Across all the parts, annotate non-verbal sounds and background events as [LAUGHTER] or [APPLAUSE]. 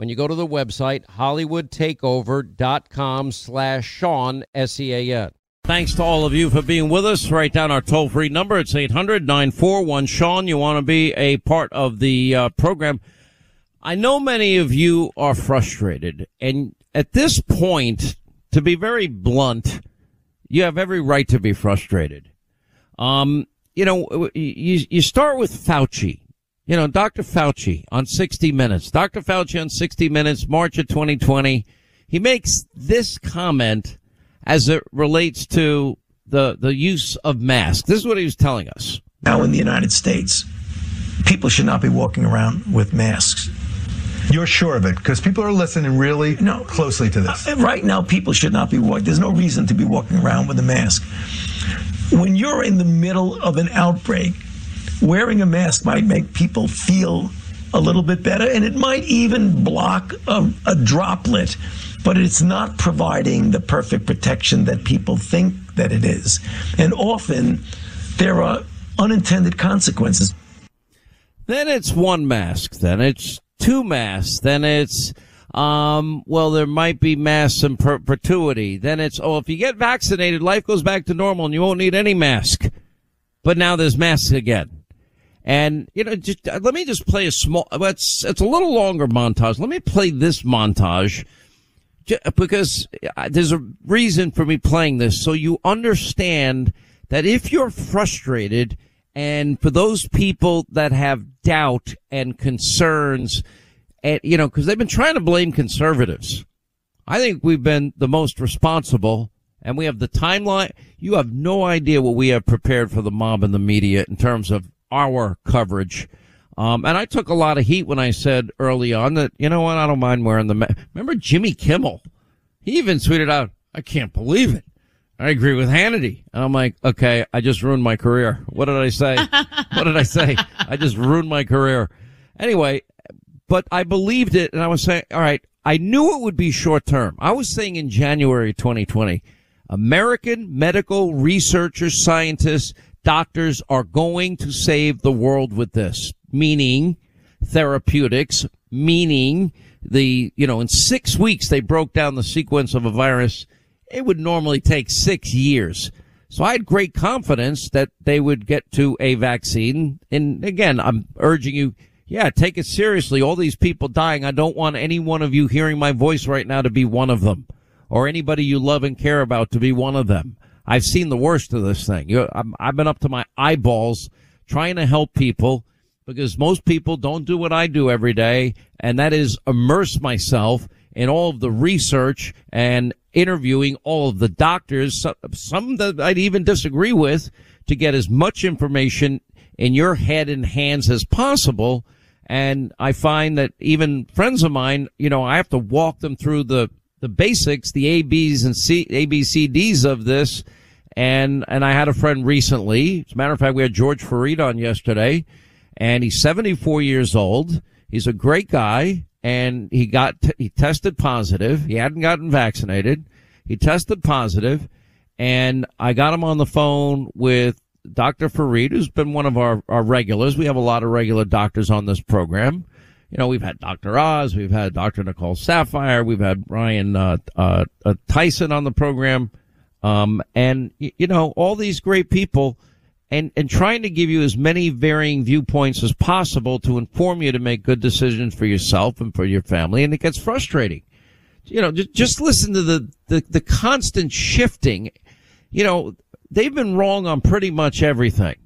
when you go to the website hollywoodtakeover.com slash Sean, S-E-A-N. Thanks to all of you for being with us. Write down our toll free number. It's 800 941 Sean. You want to be a part of the uh, program. I know many of you are frustrated. And at this point, to be very blunt, you have every right to be frustrated. Um, you know, you, you start with Fauci. You know, Dr. Fauci on 60 Minutes. Dr. Fauci on 60 Minutes, March of 2020. He makes this comment as it relates to the, the use of masks. This is what he was telling us. Now in the United States, people should not be walking around with masks. You're sure of it because people are listening really no, closely to this. Uh, right now, people should not be walking. There's no reason to be walking around with a mask. When you're in the middle of an outbreak, wearing a mask might make people feel a little bit better, and it might even block a, a droplet but it's not providing the perfect protection that people think that it is. And often there are unintended consequences. Then it's one mask, then it's two masks, then it's um, well, there might be masks in perpetuity. Then it's, oh, if you get vaccinated, life goes back to normal and you won't need any mask. But now there's masks again. And, you know, just, uh, let me just play a small, it's, it's a little longer montage. Let me play this montage because uh, there's a reason for me playing this. So you understand that if you're frustrated and for those people that have doubt and concerns, and, you know, cause they've been trying to blame conservatives. I think we've been the most responsible and we have the timeline. You have no idea what we have prepared for the mob and the media in terms of our coverage um, and I took a lot of heat when I said early on that, you know what, I don't mind wearing the, ma-. remember Jimmy Kimmel? He even tweeted out, I can't believe it. I agree with Hannity. And I'm like, okay, I just ruined my career. What did I say? [LAUGHS] what did I say? I just ruined my career. Anyway, but I believed it and I was saying, all right, I knew it would be short term. I was saying in January 2020, American medical researchers, scientists, doctors are going to save the world with this meaning therapeutics, meaning the, you know, in six weeks they broke down the sequence of a virus. It would normally take six years. So I had great confidence that they would get to a vaccine. And again, I'm urging you, yeah, take it seriously. All these people dying. I don't want any one of you hearing my voice right now to be one of them or anybody you love and care about to be one of them. I've seen the worst of this thing. You know, I've been up to my eyeballs trying to help people because most people don't do what I do every day, and that is immerse myself in all of the research and interviewing all of the doctors, some that I'd even disagree with, to get as much information in your head and hands as possible. And I find that even friends of mine, you know, I have to walk them through the, the basics, the A, B's and C, A, B, C, D's of this. And, and I had a friend recently. As a matter of fact, we had George Fareed on yesterday and he's 74 years old. He's a great guy and he got, t- he tested positive. He hadn't gotten vaccinated. He tested positive and I got him on the phone with Dr. Fareed, who's been one of our, our regulars. We have a lot of regular doctors on this program. You know, we've had Dr. Oz, we've had Dr. Nicole Saphier, we've had Brian uh, uh, uh, Tyson on the program, um, and you know all these great people, and and trying to give you as many varying viewpoints as possible to inform you to make good decisions for yourself and for your family, and it gets frustrating. You know, just, just listen to the, the the constant shifting. You know, they've been wrong on pretty much everything.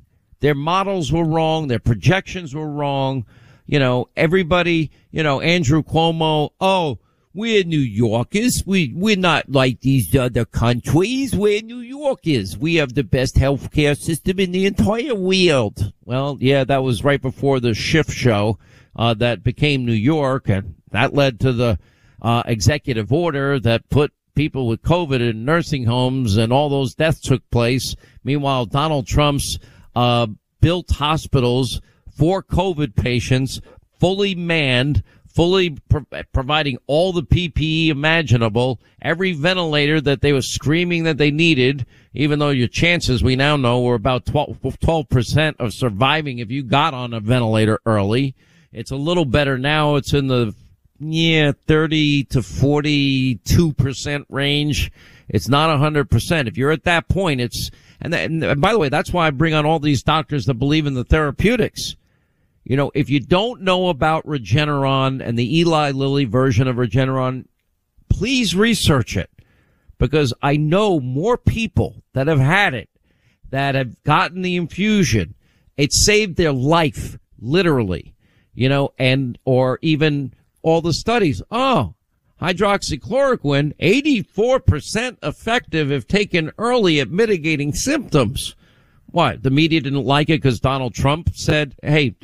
Their models were wrong. Their projections were wrong. You know, everybody, you know, Andrew Cuomo, oh, we're New Yorkers. We, we're not like these other countries. We're New Yorkers. We have the best healthcare system in the entire world. Well, yeah, that was right before the shift show, uh, that became New York and that led to the, uh, executive order that put people with COVID in nursing homes and all those deaths took place. Meanwhile, Donald Trump's, uh, built hospitals for COVID patients, fully manned, fully pro- providing all the PPE imaginable, every ventilator that they were screaming that they needed, even though your chances we now know were about 12, percent of surviving if you got on a ventilator early. It's a little better now. It's in the, yeah, 30 to 42% range. It's not 100%. If you're at that point, it's, and, that, and by the way, that's why I bring on all these doctors that believe in the therapeutics you know, if you don't know about Regeneron and the Eli Lilly version of Regeneron, please research it because I know more people that have had it that have gotten the infusion. It saved their life, literally, you know, and, or even all the studies. Oh, hydroxychloroquine, 84% effective if taken early at mitigating symptoms. What? The media didn't like it because Donald Trump said, hey,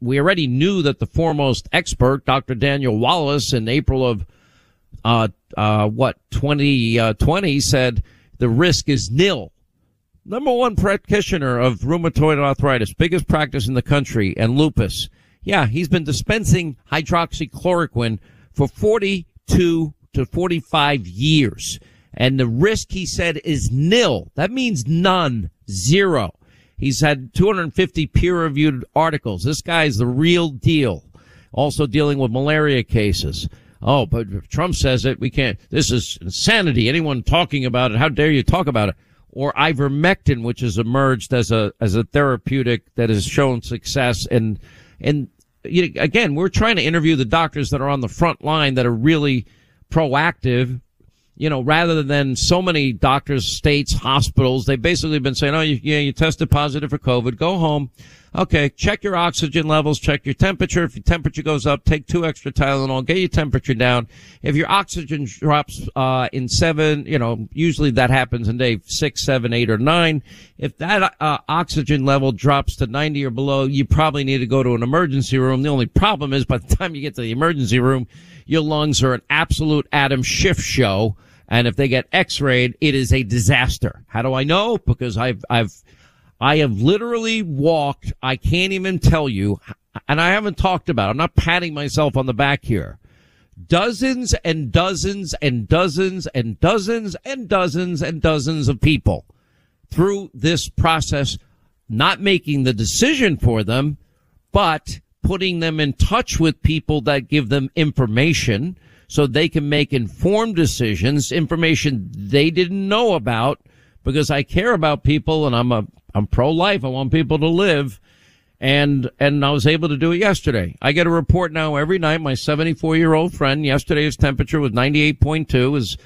we already knew that the foremost expert, Dr. Daniel Wallace, in April of uh, uh, what 2020 uh, said the risk is nil. Number one practitioner of rheumatoid arthritis, biggest practice in the country, and lupus. Yeah, he's been dispensing hydroxychloroquine for 42 to 45 years. And the risk, he said, is nil. That means none, zero. He's had 250 peer reviewed articles. This guy's the real deal. Also dealing with malaria cases. Oh, but Trump says it, we can't. This is insanity. Anyone talking about it, how dare you talk about it? Or ivermectin, which has emerged as a as a therapeutic that has shown success. And and you know, again, we're trying to interview the doctors that are on the front line that are really proactive you know, rather than so many doctors, states, hospitals, they've basically been saying, oh, you, yeah, you tested positive for COVID, go home. Okay, check your oxygen levels, check your temperature. If your temperature goes up, take two extra Tylenol, get your temperature down. If your oxygen drops, uh, in seven, you know, usually that happens in day six, seven, eight, or nine. If that, uh, oxygen level drops to 90 or below, you probably need to go to an emergency room. The only problem is by the [LAUGHS] time you get to the emergency room, your lungs are an absolute Adam Schiff show. And if they get x-rayed, it is a disaster. How do I know? Because I've, I've, I have literally walked, I can't even tell you, and I haven't talked about, I'm not patting myself on the back here. Dozens and dozens and dozens and dozens and dozens and dozens of people through this process, not making the decision for them, but putting them in touch with people that give them information so they can make informed decisions, information they didn't know about because I care about people and I'm a, I'm pro-life. I want people to live. And, and I was able to do it yesterday. I get a report now every night. My 74 year old friend, yesterday's temperature was 98.2. His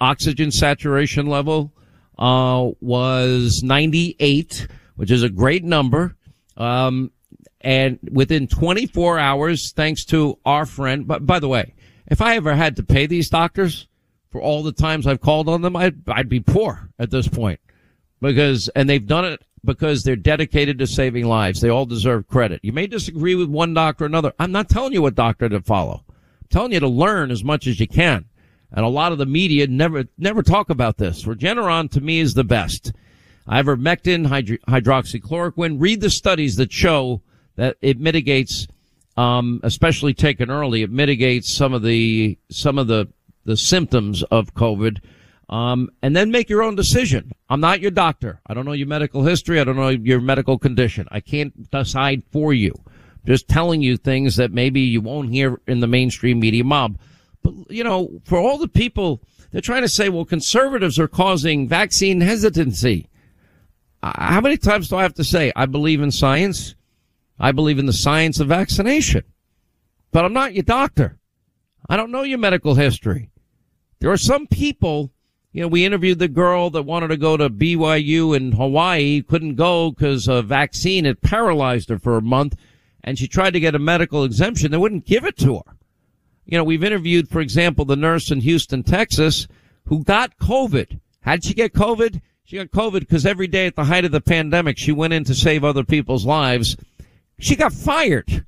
oxygen saturation level, uh, was 98, which is a great number. Um, and within 24 hours, thanks to our friend, but by the way, if I ever had to pay these doctors for all the times I've called on them, I'd, I'd be poor at this point. because, and they've done it because they're dedicated to saving lives. They all deserve credit. You may disagree with one doctor or another. I'm not telling you what doctor to follow. I'm telling you to learn as much as you can. And a lot of the media never, never talk about this. Regeneron to me is the best. Ivermectin, hydro- hydroxychloroquine. Read the studies that show that it mitigates, um, especially taken early, it mitigates some of the, some of the, the symptoms of COVID. Um, and then make your own decision. I'm not your doctor. I don't know your medical history. I don't know your medical condition. I can't decide for you. Just telling you things that maybe you won't hear in the mainstream media mob. But, you know, for all the people, they're trying to say, well, conservatives are causing vaccine hesitancy. How many times do I have to say, I believe in science? I believe in the science of vaccination. But I'm not your doctor. I don't know your medical history. There are some people, you know, we interviewed the girl that wanted to go to BYU in Hawaii, couldn't go because a vaccine had paralyzed her for a month, and she tried to get a medical exemption. They wouldn't give it to her. You know, we've interviewed, for example, the nurse in Houston, Texas, who got COVID. How did she get COVID? She got COVID because every day at the height of the pandemic, she went in to save other people's lives. She got fired.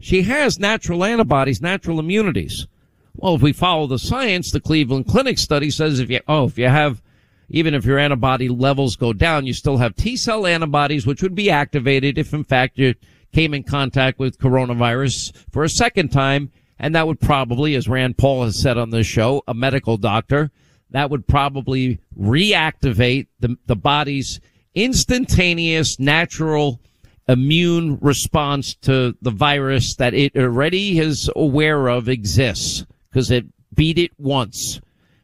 She has natural antibodies, natural immunities. Well, if we follow the science, the Cleveland Clinic study says if you, oh, if you have, even if your antibody levels go down, you still have T cell antibodies, which would be activated if in fact you came in contact with coronavirus for a second time. And that would probably, as Rand Paul has said on this show, a medical doctor, that would probably reactivate the, the body's instantaneous natural immune response to the virus that it already is aware of exists because it beat it once.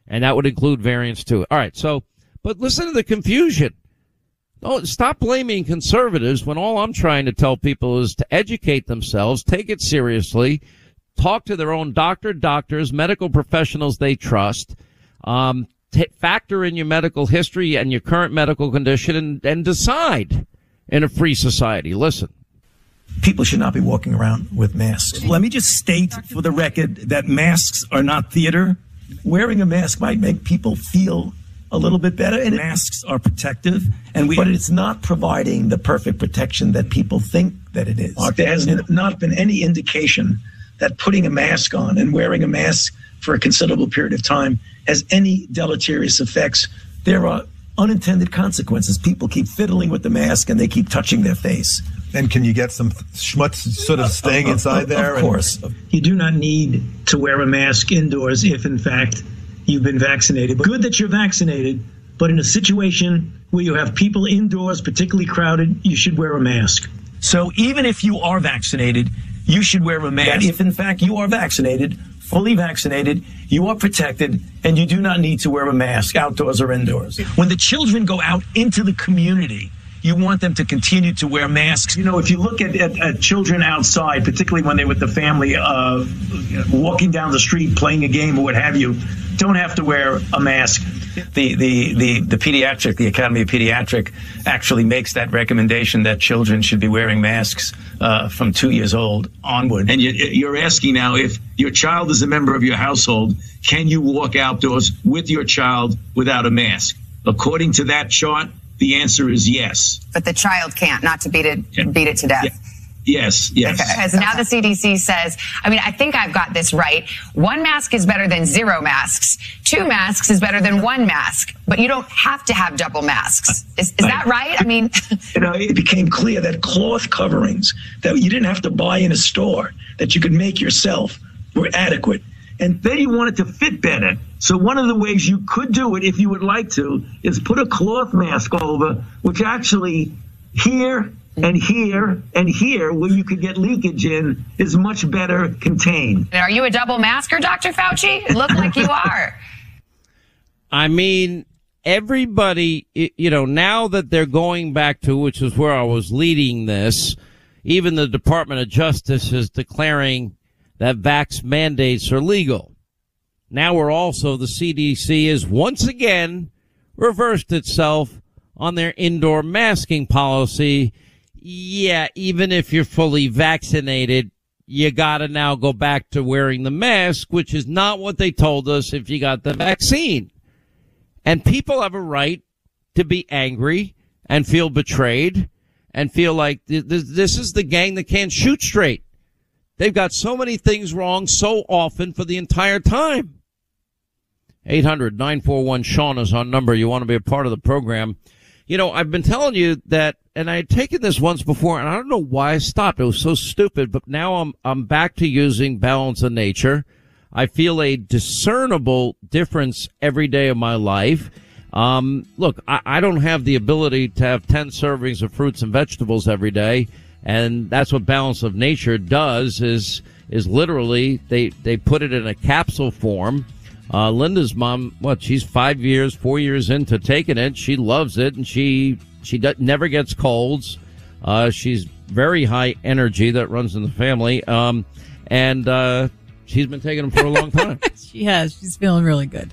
And that would include variants too. All right. So, but listen to the confusion. Don't stop blaming conservatives when all I'm trying to tell people is to educate themselves, take it seriously, talk to their own doctor, doctors, medical professionals they trust, um, t- factor in your medical history and your current medical condition and, and decide in a free society. Listen. People should not be walking around with masks. Let me just state for the record that masks are not theater. Wearing a mask might make people feel a little bit better. And masks are protective, and we. But it's not providing the perfect protection that people think that it is. There has not been any indication that putting a mask on and wearing a mask for a considerable period of time has any deleterious effects. There are unintended consequences. People keep fiddling with the mask and they keep touching their face. And can you get some schmutz sort of staying of, inside of, there? Of course. You do not need to wear a mask indoors if, in fact, you've been vaccinated. Good that you're vaccinated, but in a situation where you have people indoors, particularly crowded, you should wear a mask. So even if you are vaccinated, you should wear a mask. if, in fact, you are vaccinated, fully vaccinated, you are protected, and you do not need to wear a mask outdoors or indoors. When the children go out into the community, you want them to continue to wear masks. You know, if you look at, at, at children outside, particularly when they're with the family, uh, walking down the street, playing a game or what have you, don't have to wear a mask. The, the, the, the pediatric, the Academy of Pediatric actually makes that recommendation that children should be wearing masks uh, from two years old onward. And you're asking now if your child is a member of your household, can you walk outdoors with your child without a mask? According to that chart, the answer is yes. But the child can't, not to beat it, yeah. beat it to death. Yeah. Yes, yes. Okay. Because now the CDC says, I mean, I think I've got this right. One mask is better than zero masks. Two masks is better than one mask. But you don't have to have double masks. Is, is right. that right? I mean, [LAUGHS] you know, it became clear that cloth coverings that you didn't have to buy in a store, that you could make yourself, were adequate. And then you want it to fit better. So one of the ways you could do it, if you would like to, is put a cloth mask over, which actually here and here and here where you could get leakage in is much better contained. Are you a double masker, Dr. Fauci? Look like you are. [LAUGHS] I mean, everybody, you know, now that they're going back to, which is where I was leading this, even the Department of Justice is declaring that vax mandates are legal. Now we're also, the CDC is once again reversed itself on their indoor masking policy yeah, even if you're fully vaccinated, you gotta now go back to wearing the mask, which is not what they told us if you got the vaccine. And people have a right to be angry and feel betrayed and feel like this is the gang that can't shoot straight. They've got so many things wrong so often for the entire time. 800 941 Sean is our number. You want to be a part of the program. You know, I've been telling you that, and I had taken this once before, and I don't know why I stopped. It was so stupid, but now I'm, I'm back to using balance of nature. I feel a discernible difference every day of my life. Um, look, I, I don't have the ability to have 10 servings of fruits and vegetables every day. And that's what balance of nature does is, is literally they, they put it in a capsule form. Uh, Linda's mom, what, she's five years, four years into taking it. She loves it and she, she does, never gets colds. Uh, she's very high energy that runs in the family. Um, and, uh, she's been taking them for a long time. [LAUGHS] she has. She's feeling really good.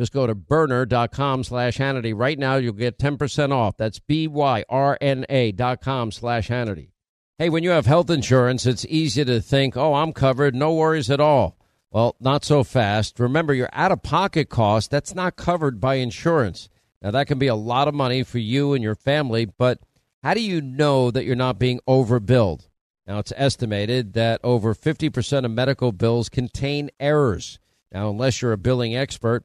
Just go to byrna.com slash Hannity. Right now, you'll get 10% off. That's B-Y-R-N-A dot com slash Hannity. Hey, when you have health insurance, it's easy to think, oh, I'm covered. No worries at all. Well, not so fast. Remember, your out-of-pocket cost, that's not covered by insurance. Now, that can be a lot of money for you and your family, but how do you know that you're not being overbilled? Now, it's estimated that over 50% of medical bills contain errors. Now, unless you're a billing expert,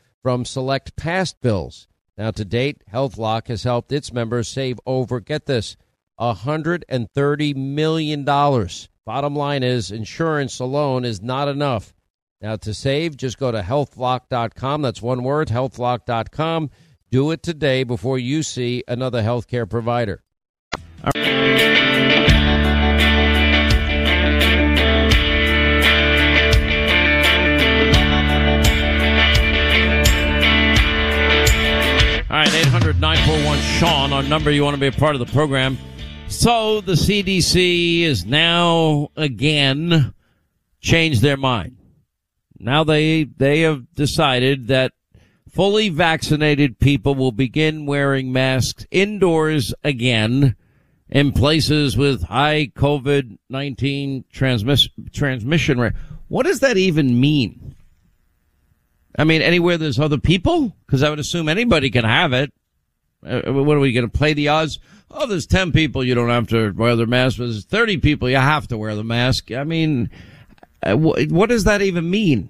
from select past bills. Now, to date, HealthLock has helped its members save over, get this, $130 million. Bottom line is, insurance alone is not enough. Now, to save, just go to healthlock.com. That's one word, healthlock.com. Do it today before you see another healthcare provider. All right, 800 941 Sean, our number. You want to be a part of the program. So the CDC is now again changed their mind. Now they, they have decided that fully vaccinated people will begin wearing masks indoors again in places with high COVID-19 transmiss- transmission rate. What does that even mean? I mean, anywhere there's other people? Because I would assume anybody can have it. Uh, what are we going to play the odds? Oh, there's 10 people, you don't have to wear the mask. There's 30 people, you have to wear the mask. I mean, Uh, wh- what does that even mean?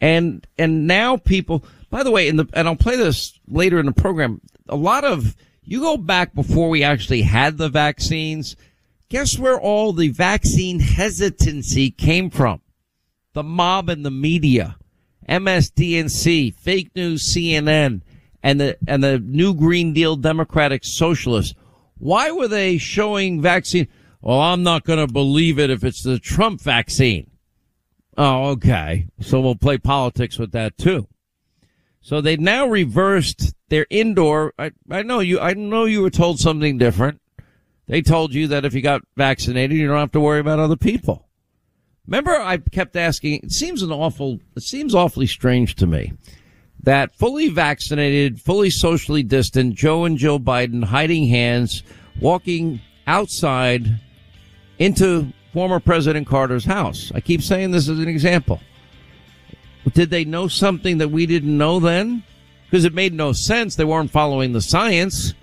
And and now people. By the way, in the and I'll play this later in the program. A lot of you go back before we actually had the vaccines. Guess where all the vaccine hesitancy came from? The mob and the media, MSDNC, fake news, CNN, and the and the new Green Deal Democratic Socialists. Why were they showing vaccine? Well, I'm not going to believe it if it's the Trump vaccine. Oh, okay. So we'll play politics with that too. So they now reversed their indoor. I, I know you, I know you were told something different. They told you that if you got vaccinated, you don't have to worry about other people. Remember, I kept asking, it seems an awful, it seems awfully strange to me that fully vaccinated, fully socially distant Joe and Jill Biden hiding hands, walking outside into former President Carter's house. I keep saying this as an example. Did they know something that we didn't know then? Because it made no sense. They weren't following the science.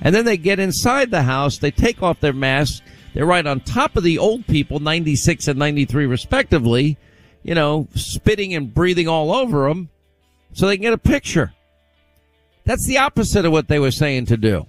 And then they get inside the house, they take off their masks, they're right on top of the old people, 96 and 93 respectively, you know, spitting and breathing all over them so they can get a picture. That's the opposite of what they were saying to do.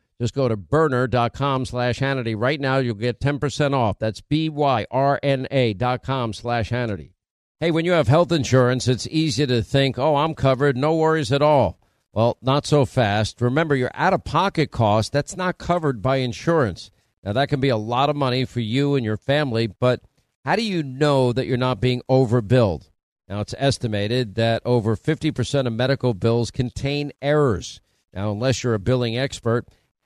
Just go to byrna.com slash Hannity. Right now, you'll get 10% off. That's B-Y-R-N-A dot com slash Hannity. Hey, when you have health insurance, it's easy to think, oh, I'm covered. No worries at all. Well, not so fast. Remember, your out-of-pocket cost, that's not covered by insurance. Now, that can be a lot of money for you and your family, but how do you know that you're not being overbilled? Now, it's estimated that over 50% of medical bills contain errors. Now, unless you're a billing expert,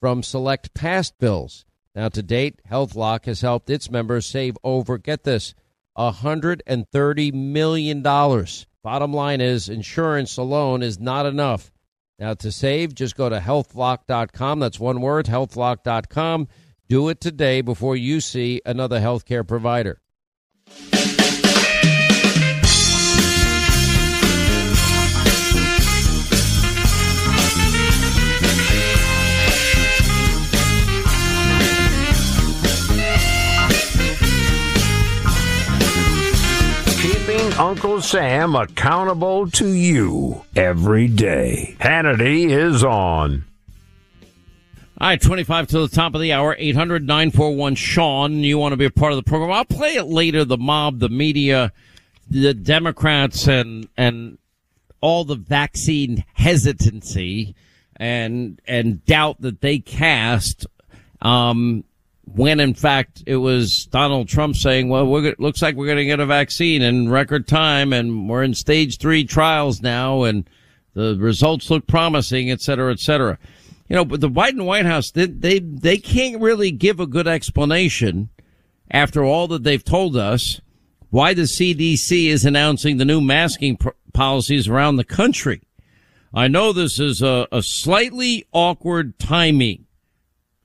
from select past bills. Now, to date, HealthLock has helped its members save over, get this, $130 million. Bottom line is, insurance alone is not enough. Now, to save, just go to healthlock.com. That's one word, healthlock.com. Do it today before you see another healthcare provider. Uncle Sam accountable to you every day. Hannity is on. All right, 25 to the top of the hour, 800 941 Sean. You want to be a part of the program? I'll play it later. The mob, the media, the Democrats, and, and all the vaccine hesitancy and, and doubt that they cast, um, when in fact it was Donald Trump saying, well, we're, looks like we're going to get a vaccine in record time and we're in stage three trials now and the results look promising, et cetera, et cetera. You know, but the Biden White House, they, they, they can't really give a good explanation after all that they've told us why the CDC is announcing the new masking pr- policies around the country. I know this is a, a slightly awkward timing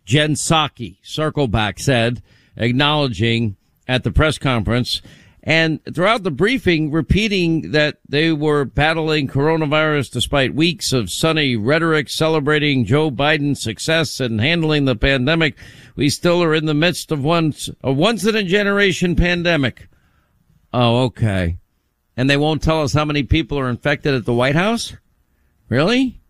Jen Psaki, Circleback said, acknowledging at the press conference and throughout the briefing repeating that they were battling coronavirus despite weeks of sunny rhetoric celebrating Joe Biden's success in handling the pandemic. We still are in the midst of once, a once in a generation pandemic. Oh, okay. And they won't tell us how many people are infected at the White House? Really?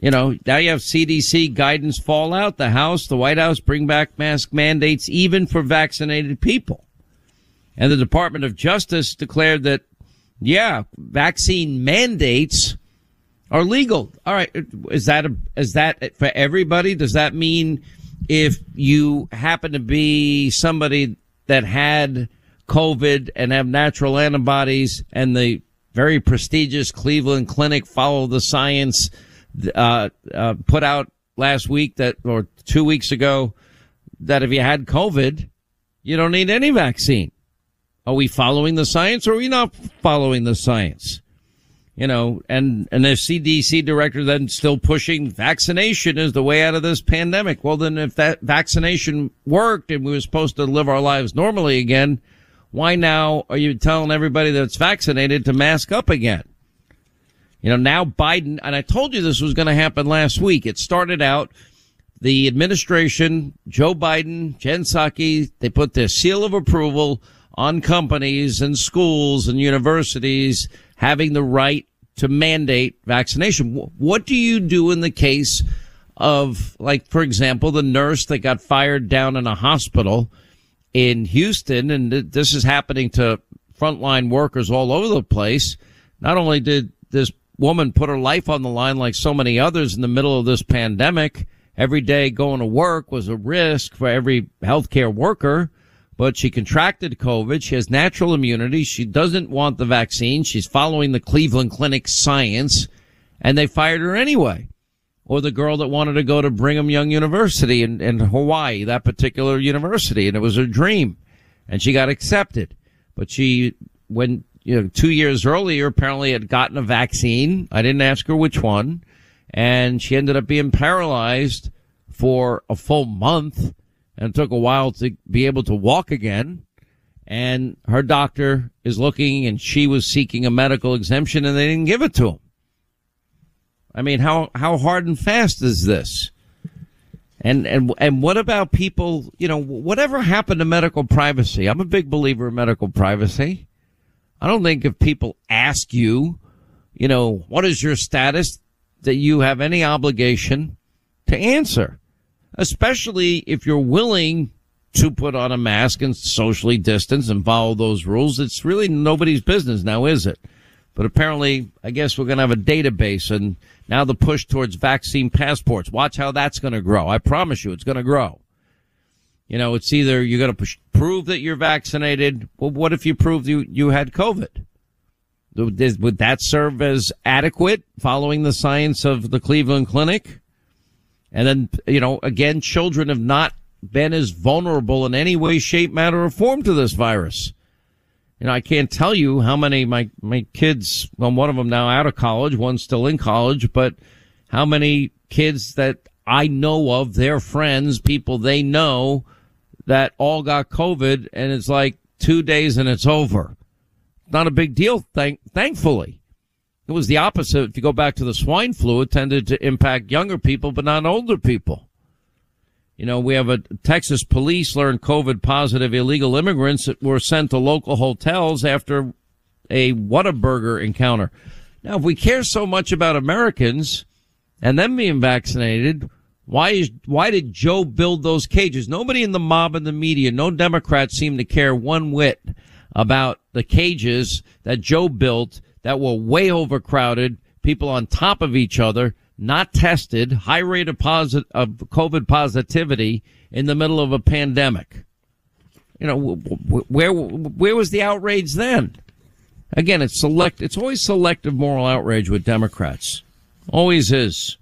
You know, now you have CDC guidance fallout. The House, the White House bring back mask mandates even for vaccinated people. And the Department of Justice declared that, yeah, vaccine mandates are legal. All right. Is that, a, is that for everybody? Does that mean if you happen to be somebody that had COVID and have natural antibodies and the very prestigious Cleveland Clinic follow the science uh, uh, put out last week that, or two weeks ago, that if you had COVID, you don't need any vaccine. Are we following the science or are we not following the science? You know, and, and the CDC director then still pushing vaccination is the way out of this pandemic. Well, then if that vaccination worked and we were supposed to live our lives normally again, why now are you telling everybody that's vaccinated to mask up again? You know, now Biden, and I told you this was going to happen last week. It started out the administration, Joe Biden, Jen Psaki, they put their seal of approval on companies and schools and universities having the right to mandate vaccination. What do you do in the case of, like, for example, the nurse that got fired down in a hospital in Houston? And this is happening to frontline workers all over the place. Not only did this woman put her life on the line like so many others in the middle of this pandemic. Every day going to work was a risk for every healthcare worker, but she contracted COVID. She has natural immunity. She doesn't want the vaccine. She's following the Cleveland Clinic science and they fired her anyway. Or the girl that wanted to go to Brigham Young University in, in Hawaii, that particular university, and it was her dream. And she got accepted. But she, when you know, two years earlier, apparently had gotten a vaccine. I didn't ask her which one. And she ended up being paralyzed for a full month and took a while to be able to walk again. And her doctor is looking and she was seeking a medical exemption and they didn't give it to him. I mean, how, how hard and fast is this? And, and, and what about people, you know, whatever happened to medical privacy? I'm a big believer in medical privacy. I don't think if people ask you, you know, what is your status, that you have any obligation to answer, especially if you're willing to put on a mask and socially distance and follow those rules. It's really nobody's business now, is it? But apparently, I guess we're going to have a database and now the push towards vaccine passports. Watch how that's going to grow. I promise you it's going to grow. You know, it's either you're going to prove that you're vaccinated. Well, what if you prove you, you had COVID? Would that serve as adequate following the science of the Cleveland Clinic? And then, you know, again, children have not been as vulnerable in any way, shape, matter, or form to this virus. You know, I can't tell you how many my, my kids, well, one of them now out of college, one's still in college, but how many kids that I know of, their friends, people they know, that all got COVID and it's like two days and it's over. Not a big deal, thank, thankfully. It was the opposite. If you go back to the swine flu, it tended to impact younger people, but not older people. You know, we have a Texas police learned COVID positive illegal immigrants that were sent to local hotels after a Whataburger encounter. Now, if we care so much about Americans and them being vaccinated, why is why did Joe build those cages? Nobody in the mob and the media, no Democrats seem to care one whit about the cages that Joe built that were way overcrowded, people on top of each other, not tested, high rate of posit- of COVID positivity in the middle of a pandemic. You know, where where was the outrage then? Again, it's select. It's always selective moral outrage with Democrats. Always is.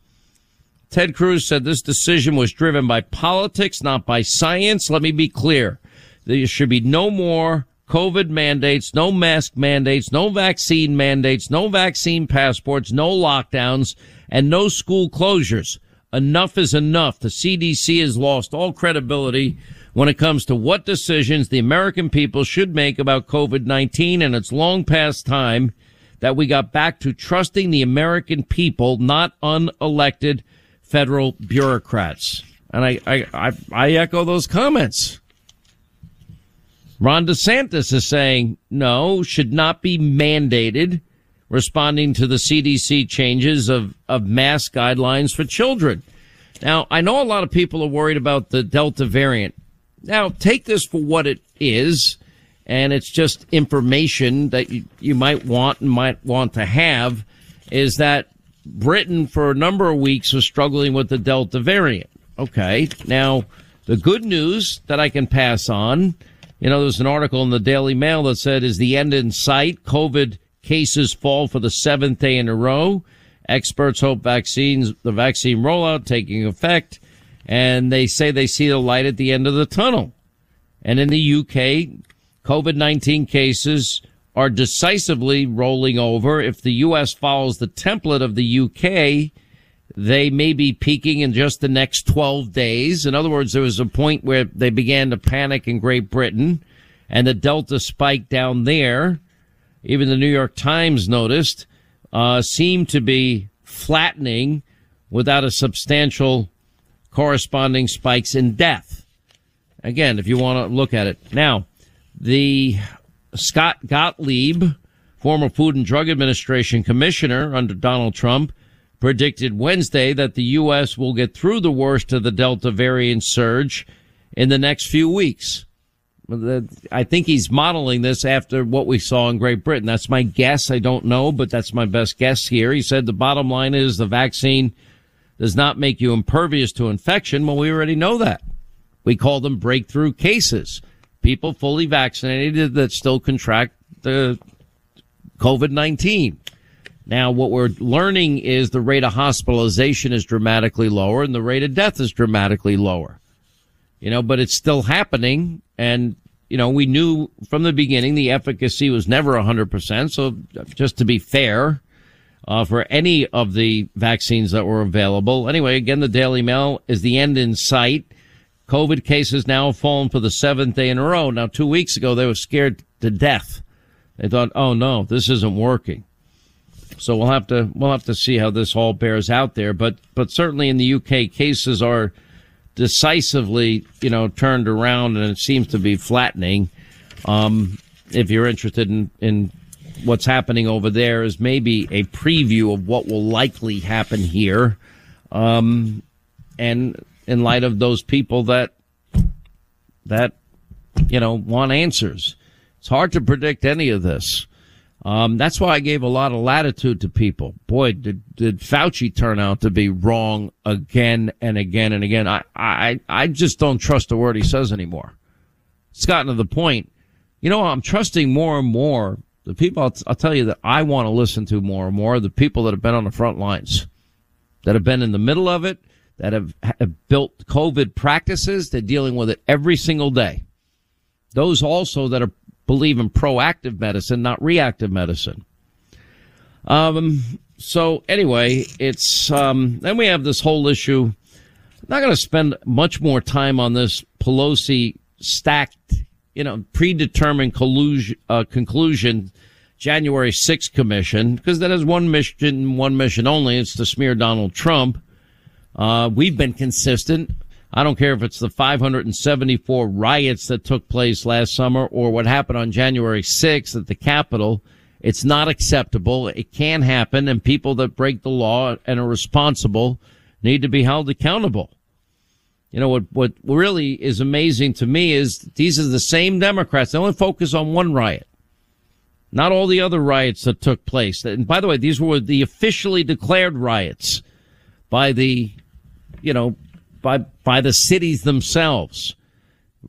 Ted Cruz said this decision was driven by politics, not by science. Let me be clear. There should be no more COVID mandates, no mask mandates, no vaccine mandates, no vaccine passports, no lockdowns, and no school closures. Enough is enough. The CDC has lost all credibility when it comes to what decisions the American people should make about COVID-19, and it's long past time that we got back to trusting the American people, not unelected federal bureaucrats. And I, I, I, I echo those comments. Ron DeSantis is saying no, should not be mandated, responding to the CDC changes of, of mask guidelines for children. Now, I know a lot of people are worried about the Delta variant. Now, take this for what it is, and it's just information that you, you might want and might want to have, is that Britain for a number of weeks was struggling with the Delta variant. Okay. Now, the good news that I can pass on, you know, there's an article in the Daily Mail that said, is the end in sight? COVID cases fall for the seventh day in a row. Experts hope vaccines, the vaccine rollout taking effect, and they say they see the light at the end of the tunnel. And in the UK, COVID-19 cases are decisively rolling over. If the U.S. follows the template of the U.K., they may be peaking in just the next 12 days. In other words, there was a point where they began to panic in Great Britain and the Delta spike down there. Even the New York Times noticed, uh, seemed to be flattening without a substantial corresponding spikes in death. Again, if you want to look at it. Now, the Scott Gottlieb, former Food and Drug Administration commissioner under Donald Trump, predicted Wednesday that the U.S. will get through the worst of the Delta variant surge in the next few weeks. I think he's modeling this after what we saw in Great Britain. That's my guess. I don't know, but that's my best guess here. He said the bottom line is the vaccine does not make you impervious to infection. Well, we already know that. We call them breakthrough cases people fully vaccinated that still contract the COVID-19. Now, what we're learning is the rate of hospitalization is dramatically lower and the rate of death is dramatically lower. You know, but it's still happening. And, you know, we knew from the beginning the efficacy was never 100%. So just to be fair, uh, for any of the vaccines that were available. Anyway, again, the Daily Mail is the end in sight. COVID cases now have fallen for the seventh day in a row. Now, two weeks ago, they were scared to death. They thought, oh no, this isn't working. So we'll have to, we'll have to see how this all bears out there. But, but certainly in the UK, cases are decisively, you know, turned around and it seems to be flattening. Um, if you're interested in, in what's happening over there is maybe a preview of what will likely happen here. Um, and in light of those people that that you know want answers. It's hard to predict any of this. Um, that's why I gave a lot of latitude to people. Boy, did, did Fauci turn out to be wrong again and again and again. I, I, I just don't trust a word he says anymore. It's gotten to the point, you know, I'm trusting more and more the people I'll, I'll tell you that I want to listen to more and more, the people that have been on the front lines, that have been in the middle of it, that have, have built COVID practices. They're dealing with it every single day. Those also that are believe in proactive medicine, not reactive medicine. Um, so anyway, it's, um, then we have this whole issue. I'm not going to spend much more time on this Pelosi stacked, you know, predetermined collusion, uh, conclusion January 6th commission, because that has one mission, one mission only. It's to smear Donald Trump. Uh, we've been consistent. I don't care if it's the 574 riots that took place last summer or what happened on January 6th at the Capitol. It's not acceptable. It can happen and people that break the law and are responsible need to be held accountable. You know, what, what really is amazing to me is these are the same Democrats. They only focus on one riot. Not all the other riots that took place. And by the way, these were the officially declared riots by the, you know, by, by the cities themselves,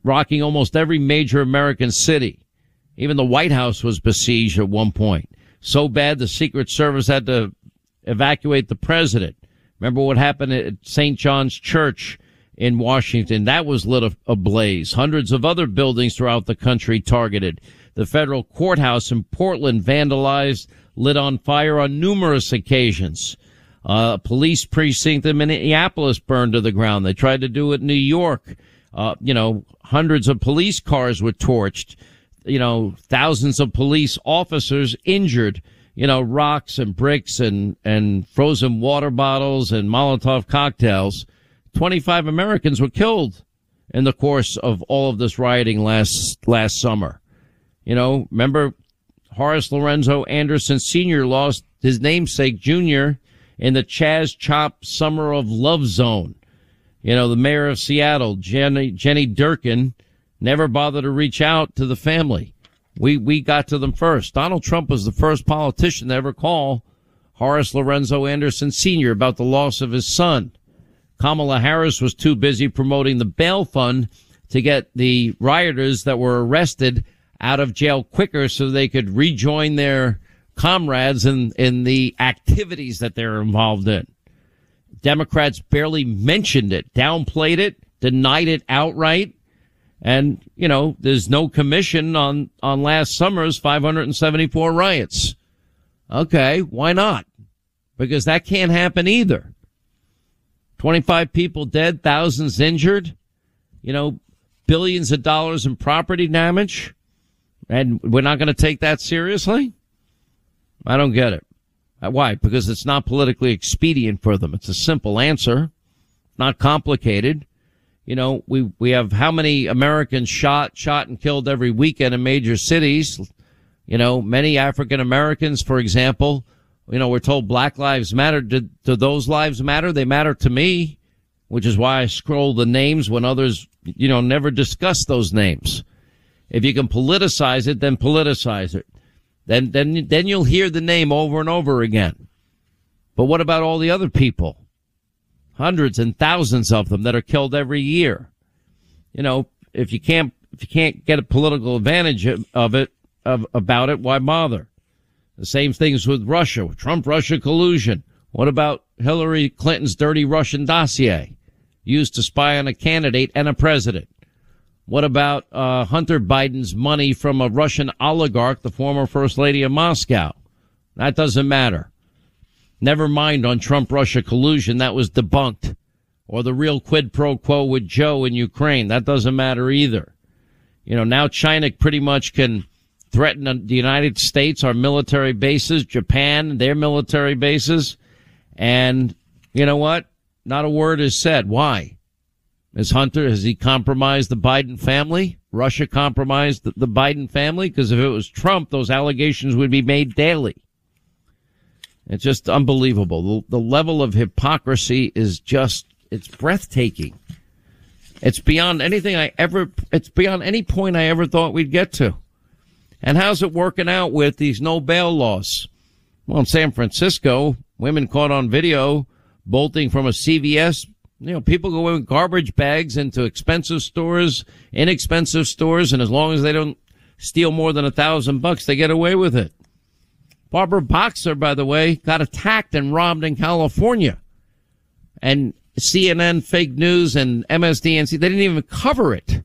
rocking almost every major American city. Even the White House was besieged at one point. So bad the Secret Service had to evacuate the president. Remember what happened at St. John's Church in Washington? That was lit ablaze. Hundreds of other buildings throughout the country targeted. The federal courthouse in Portland vandalized, lit on fire on numerous occasions. Uh, police precinct in Minneapolis burned to the ground. They tried to do it in New York. Uh, you know, hundreds of police cars were torched. You know, thousands of police officers injured you know, rocks and bricks and, and frozen water bottles and Molotov cocktails. 25 Americans were killed in the course of all of this rioting last, last summer. You know, remember Horace Lorenzo Anderson Sr. lost his namesake Jr. in the Chaz Chop Summer of Love Zone. You know, the mayor of Seattle, Jenny, Jenny Durkan, never bothered to reach out to the family. We, we got to them first. Donald Trump was the first politician to ever call Horace Lorenzo Anderson Sr. about the loss of his son. Kamala Harris was too busy promoting the bail fund to get the rioters that were arrested out of jail quicker so they could rejoin their comrades in, in the activities that they're involved in. Democrats barely mentioned it, downplayed it, denied it outright. And, you know, there's no commission on, on last summer's 574 riots. Okay. Why not? Because that can't happen either. 25 people dead, thousands injured, you know, billions of dollars in property damage. And we're not going to take that seriously? I don't get it. Uh, why? Because it's not politically expedient for them. It's a simple answer, not complicated. You know, we, we have how many Americans shot, shot and killed every weekend in major cities. You know, many African Americans, for example, you know, we're told black lives matter. Do, do those lives matter? They matter to me, which is why I scroll the names when others, you know, never discuss those names. If you can politicize it, then politicize it. Then, then, then you'll hear the name over and over again. But what about all the other people? hundreds and thousands of them that are killed every year. You know, if you can't, if you can't get a political advantage of it, of, about it, why bother? The same things with Russia, Trump Russia collusion. What about Hillary Clinton's dirty Russian dossier used to spy on a candidate and a president? What about uh, Hunter Biden's money from a Russian oligarch, the former first lady of Moscow? That doesn't matter. Never mind on Trump Russia collusion. That was debunked. Or the real quid pro quo with Joe in Ukraine. That doesn't matter either. You know, now China pretty much can threaten the United States, our military bases, Japan, their military bases. And you know what? Not a word is said. Why? Is Hunter, has he compromised the Biden family? Russia compromised the, the Biden family? Because if it was Trump, those allegations would be made daily. It's just unbelievable. The, the level of hypocrisy is just, it's breathtaking. It's beyond anything I ever, it's beyond any point I ever thought we'd get to. And how's it working out with these no bail laws? Well, in San Francisco, women caught on video bolting from a CVS. You know, people go in garbage bags into expensive stores, inexpensive stores, and as long as they don't steal more than a thousand bucks, they get away with it. Barbara Boxer, by the way, got attacked and robbed in California. And CNN, fake news, and MSDNC, they didn't even cover it.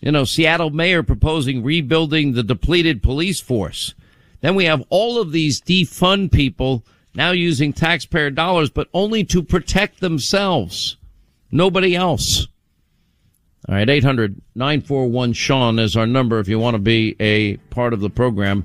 You know, Seattle mayor proposing rebuilding the depleted police force. Then we have all of these defund people now using taxpayer dollars, but only to protect themselves. Nobody else. All right, 800 941 Sean is our number if you want to be a part of the program.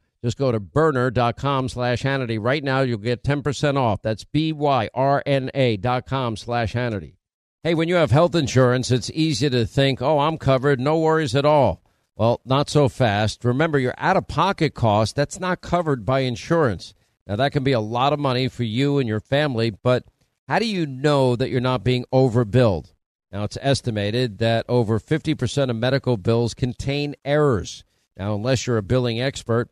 Just go to byrna.com slash Hannity. Right now, you'll get 10% off. That's B-Y-R-N-A dot com slash Hannity. Hey, when you have health insurance, it's easy to think, oh, I'm covered, no worries at all. Well, not so fast. Remember, your out-of-pocket cost, that's not covered by insurance. Now, that can be a lot of money for you and your family, but how do you know that you're not being overbilled? Now, it's estimated that over 50% of medical bills contain errors. Now, unless you're a billing expert,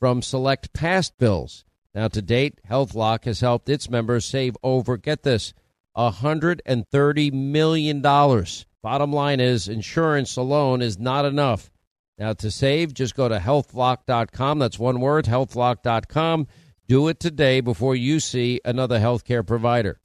from select past bills. Now, to date, HealthLock has helped its members save over, get this, $130 million. Bottom line is, insurance alone is not enough. Now, to save, just go to healthlock.com. That's one word, healthlock.com. Do it today before you see another healthcare provider.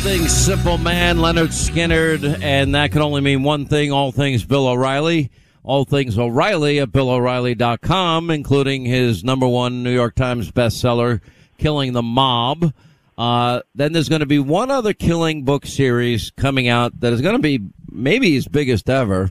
Things simple man, Lynyrd Skynyrd, and that can only mean one thing, all things Bill O'Reilly. All things O'Reilly at BillO'Reilly.com, including his number one New York Times bestseller, Killing the Mob. Uh, then there's going to be one other killing book series coming out that is going to be maybe his biggest ever.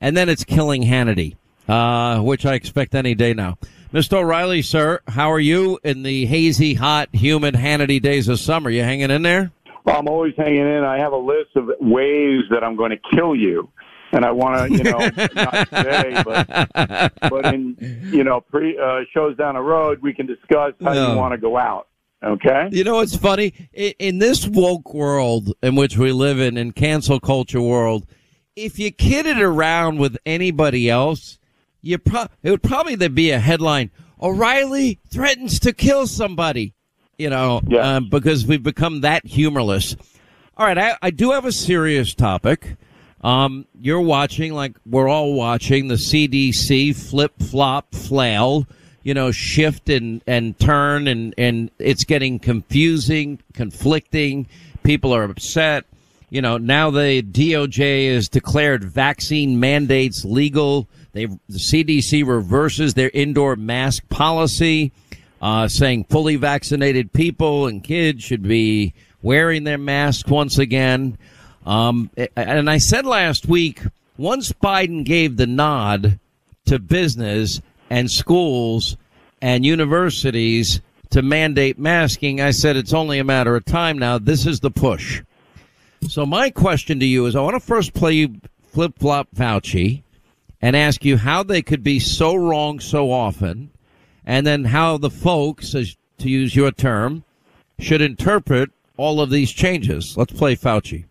And then it's Killing Hannity, uh, which I expect any day now. Mr. O'Reilly, sir, how are you in the hazy, hot, humid Hannity days of summer? You hanging in there? Well, I'm always hanging in. I have a list of ways that I'm going to kill you, and I want to, you know, [LAUGHS] not today, but but in you know pre uh, shows down the road, we can discuss how No. you want to go out. Okay. You know what's funny? In, in this woke world in which we live in, in cancel culture world, if you kidded around with anybody else, you pro- it would probably there be a headline: O'Reilly threatens to kill somebody. You know, um, because we've become that humorless. All right, I, I do have a serious topic. Um, you're watching, like we're all watching, the CDC flip flop flail, you know, shift and, and turn, and, and it's getting confusing, conflicting. People are upset. You know, now the DOJ has declared vaccine mandates legal. They the CDC reverses their indoor mask policy, uh, saying fully vaccinated people and kids should be wearing their mask once again. Um, and I said last week, once Biden gave the nod to business and schools and universities to mandate masking, I said it's only a matter of time now. This is the push. So my question to you is I want to first play flip flop Fauci and ask you how they could be so wrong so often and then how the folks, as to use your term, should interpret all of these changes. Let's play Fauci.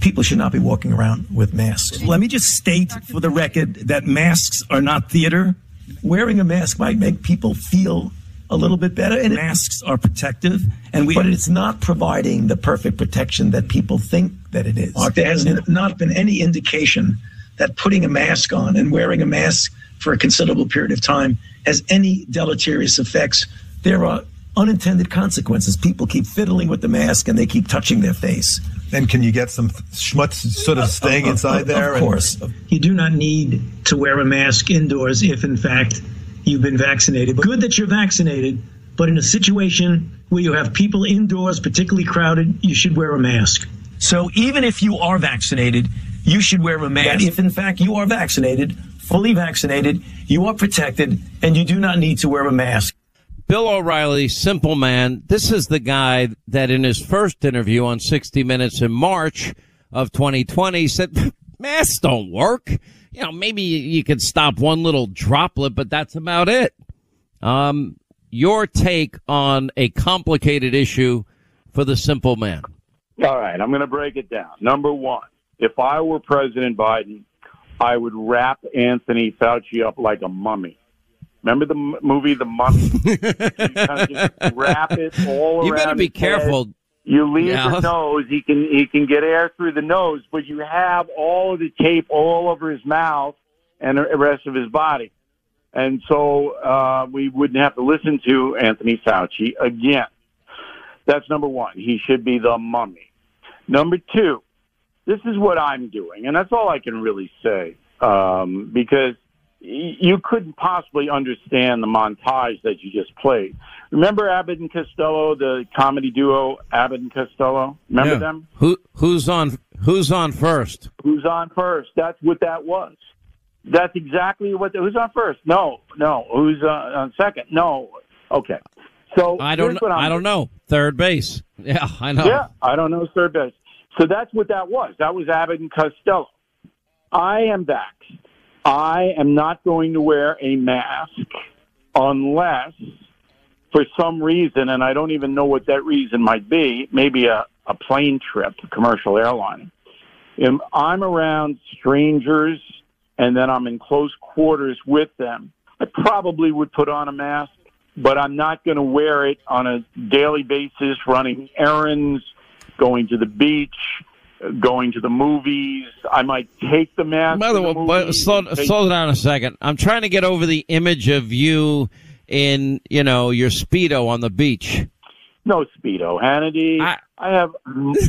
People should not be walking around with masks. Let me just state for the record that masks are not theater. Wearing a mask might make people feel a little bit better, and masks are protective, and we, but it's not providing the perfect protection that people think that it is. There has not been any indication that putting a mask on and wearing a mask for a considerable period of time has any deleterious effects. There are unintended consequences. People keep fiddling with the mask and they keep touching their face. And can you get some schmutz sort of staying Of- inside of- there? Of course. You do not need to wear a mask indoors if, in fact, you've been vaccinated. Good that you're vaccinated, but in a situation where you have people indoors, particularly crowded, you should wear a mask. So even if you are vaccinated, you should wear a mask. If in fact you are vaccinated, fully vaccinated, you are protected, and you do not need to wear a mask. Bill O'Reilly, simple man. This is the guy that in his first interview on 60 Minutes in March of 2020 said, masks don't work. You know, maybe you could stop one little droplet, but that's about it. Um, your take on a complicated issue for the simple man. All right, I'm going to break it down. Number one, if I were President Biden, I would wrap Anthony Fauci up like a mummy. Remember the m- movie The Mummy? [LAUGHS] you kind of just wrap it all You around. You better be his head. careful. You leave Yeah. the nose. He can he can get air through the nose, but you have all of the tape all over his mouth and the rest of his body, and so uh, we wouldn't have to listen to Anthony Fauci again. That's number one. He should be the mummy. Number two, this is what I'm doing, and that's all I can really say um, because you couldn't possibly understand the montage that you just played. Remember Abbott and Costello, the comedy duo Abbott and Costello? Remember Yeah. them? Who who's on who's on first? Who's on first? That's what that was. That's exactly what. who's on first? No, no. Who's uh, on second? No. Okay. So I don't I'm I don't know. Third base. [LAUGHS] Yeah, I know. Yeah, I don't know third base. So that's what that was. That was Abbott and Costello. I am vaxxed. I am not going to wear a mask unless, for some reason, and I don't even know what that reason might be, maybe a, a plane trip, a commercial airline. If I'm around strangers and then I'm in close quarters with them, I probably would put on a mask, but I'm not going to wear it on a daily basis, running errands, going to the beach, going to the movies. I might take the mask. By the way, but slow, take- slow down a second. I'm trying to get over the image of you in, you know, your speedo on the beach. No speedo, Hannity. I, have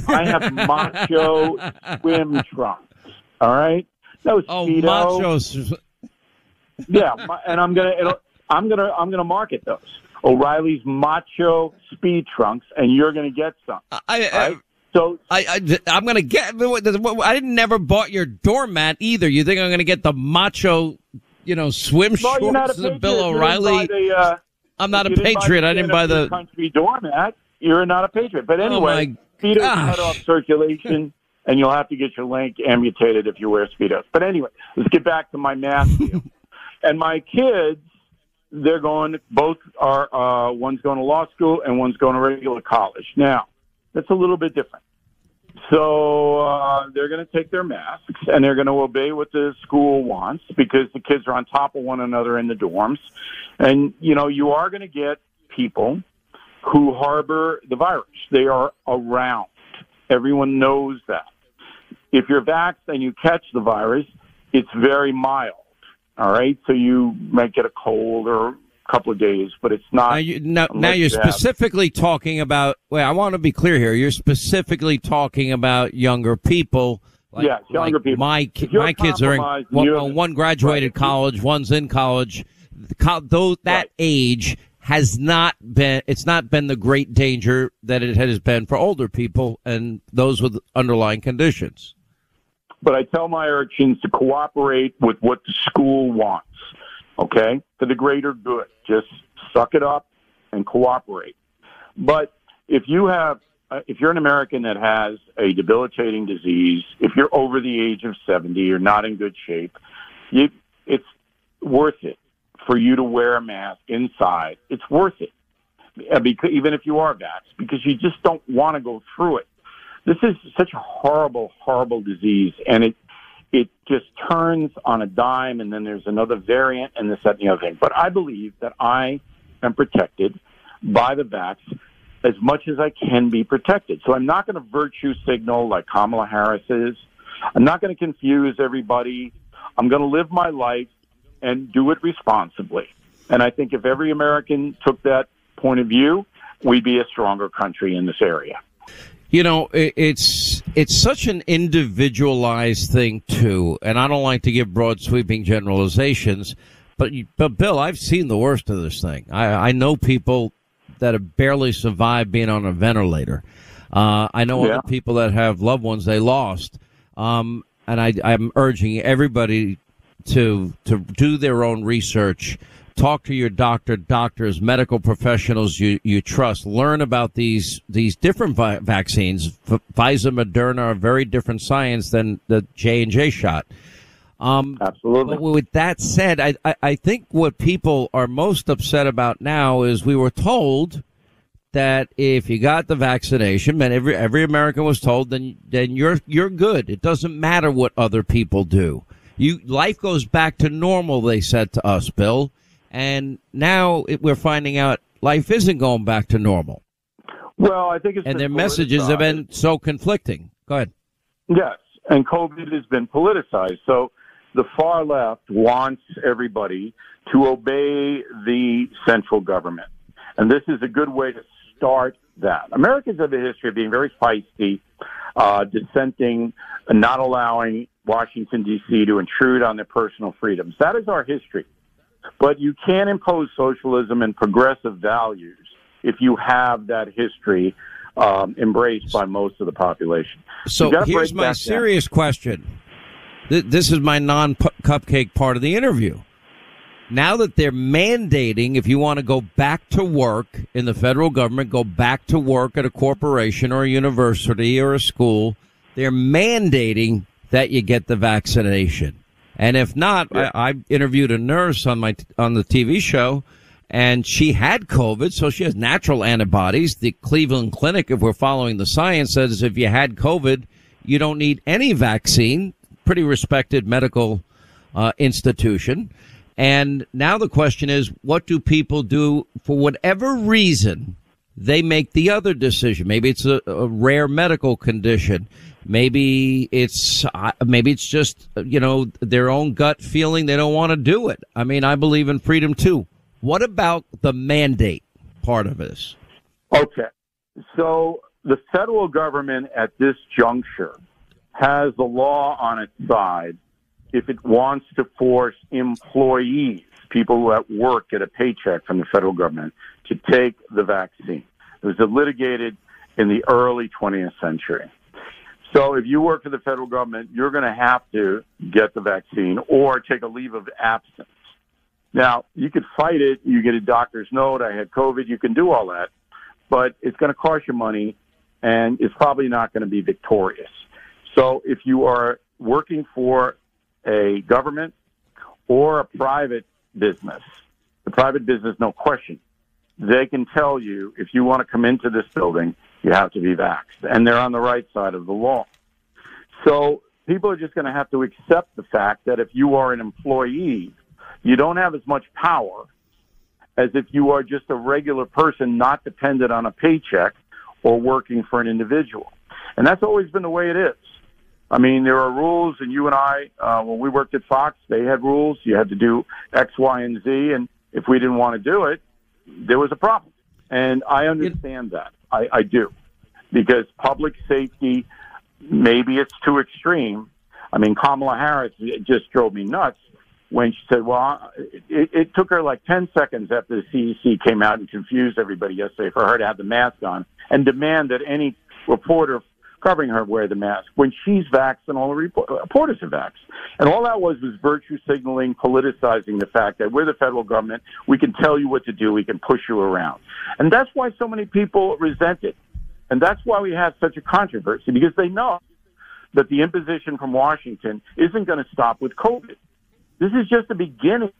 I have [LAUGHS] macho swim trunks. All right. No oh, speedo. Oh, macho. Yeah, and I'm gonna I'm gonna I'm gonna market those O'Reilly's macho speed trunks, and you're gonna get some. I, right? so I, I I'm gonna get. I didn't never bought your doormat either. You think I'm gonna get the macho, you know, swim No, you're not a shorts patriot. Bill O'Reilly? the, uh, I'm not a patriot. I didn't buy the. country doormat. You're not a patriot. But Oh, anyway, my speedos cut off circulation, and you'll have to get your leg amputated if you wear speedos. But anyway, let's get back to my math [LAUGHS] and my kids, they're going. Both are. Uh, one's going to law school, and one's going to regular college. Now, that's a little bit different. So uh, they're going to take their masks and they're going to obey what the school wants because the kids are on top of one another in the dorms. And, you know, you are going to get people who harbor the virus. They are around. Everyone knows that. If you're vaxxed and you catch the virus, it's very mild. All right. So you might get a cold or a couple of days, but it's not. Now, you, now, now you're you specifically talking about. Well, I want to be clear here. You're specifically talking about younger people. Like, Yes, younger like people. My ki- If you're my kids are in one, well, uh, one graduated college, one's in college. Co- those, that age, has not been it's not been the great danger that it has been for older people and those with underlying conditions. But I tell my urchins to cooperate with what the school wants, okay? For the greater good. Just suck it up and cooperate. But if you have uh, if you're an American that has a debilitating disease, if you're over the age of 70, you're not in good shape, you, it's worth it for you to wear a mask inside. It's worth it, uh, even if you are vaxxed, because you just don't want to go through it. This is such a horrible, horrible disease, and it it just turns on a dime, and then there's another variant, and this, that, and the other thing. But I believe that I am protected by the vax as much as I can be protected. So I'm not going to virtue signal like Kamala Harris is. I'm not going to confuse everybody. I'm going to live my life and do it responsibly. And I think if every American took that point of view, we'd be a stronger country in this area. You know, it's it's such an individualized thing too, and I don't like to give broad sweeping generalizations, but but Bill, I've seen the worst of this thing. I, I know people that have barely survived being on a ventilator. Uh, I know yeah. other people that have loved ones they lost. Um, and I, I'm urging everybody to to do their own research. Talk to your doctor, doctors, medical professionals you, you trust. Learn about these these different vi- vaccines. F- Pfizer, Moderna are very different science than the J and J shot. Um, Absolutely. With that said, I, I, I think what people are most upset about now is we were told that if you got the vaccination, and every every American was told, then then you're you're good. It doesn't matter what other people do. You life goes back to normal. They said to us, Bill, and now it, we're finding out life isn't going back to normal. Well, I think it's and their messages have been so conflicting. Go ahead. Yes, and COVID has been politicized. So the far left wants everybody to obey the central government. And this is a good way to start that. Americans have a history of being very feisty, uh, dissenting, and not allowing Washington, D.C. to intrude on their personal freedoms. That is our history. But you can't impose socialism and progressive values if you have that history um, embraced by most of the population. So here's my serious down. question this is my non cupcake part of the interview. Now that they're mandating, if you want to go back to work in the federal government, go back to work at a corporation or a university or a school, they're mandating that you get the vaccination. And if not, yeah. I, I interviewed a nurse on my on the TV show, and she had COVID, so she has natural antibodies. The Cleveland Clinic, if we're following the science, says if you had COVID, you don't need any vaccine pretty respected medical uh, institution. And now the question is, what do people do for whatever reason? They make the other decision. Maybe it's a, a rare medical condition. Maybe it's uh, maybe it's just you know their own gut feeling they don't want to do it. I mean, I believe in freedom too. What about the mandate part of this? Okay, so the federal government at this juncture has the law on its side if it wants to force employees, people that work get a paycheck from the federal government, to take the vaccine. It was litigated in the early 20th century. So if you work for the federal government, you're going to have to get the vaccine or take a leave of absence. Now, you could fight it. You get a doctor's note. I had COVID. You can do all that, but it's going to cost you money and it's probably not going to be victorious. So if you are working for a government or a private business, the private business, no question, they can tell you if you want to come into this building, you have to be vaxxed. And they're on the right side of the law. So people are just going to have to accept the fact that if you are an employee, you don't have as much power as if you are just a regular person not dependent on a paycheck or working for an individual. And that's always been the way it is. I mean, there are rules, and you and I, uh, when we worked at Fox, they had rules. You had to do X, Y, and Z, and if we didn't want to do it, there was a problem. And I understand that. I, I do. Because public safety, maybe it's too extreme. I mean, Kamala Harris just drove me nuts. when she said, "Well, it, it took her like 10 seconds after the CDC came out and confused everybody yesterday for her to have the mask on and demand that any reporter covering her wear the mask when she's vaxxed and all the report- reporters are vaxxed. And all that was was virtue signaling, politicizing the fact that we're the federal government. We can tell you what to do. We can push you around. And that's why so many people resent it. And that's why we have such a controversy because they know that the imposition from Washington isn't going to stop with COVID. This is just the beginning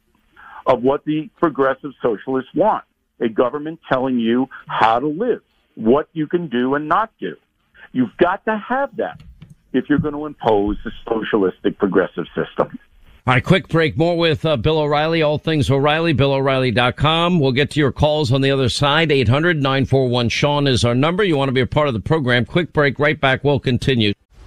of what the progressive socialists want a government telling you how to live, what you can do and not do. You've got to have that if you're going to impose a socialistic progressive system. All right, quick break. More with uh, Bill O'Reilly, all things O'Reilly, BillO'Reilly.com. We'll get to your calls on the other side. 800 941 Sean is our number. You want to be a part of the program. Quick break, right back. We'll continue.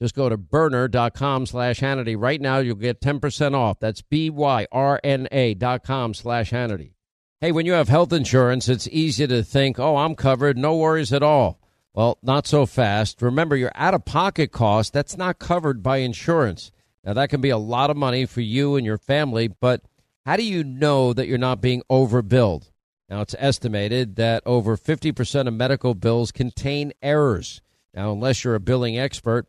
Just go to byrna.com slash Hannity. Right now, you'll get 10% off. That's B-Y-R-N-A dot com slash Hannity. Hey, when you have health insurance, it's easy to think, oh, I'm covered, no worries at all. Well, not so fast. Remember, your out-of-pocket cost, that's not covered by insurance. Now, that can be a lot of money for you and your family, but how do you know that you're not being overbilled? Now, it's estimated that over 50% of medical bills contain errors. Now, unless you're a billing expert,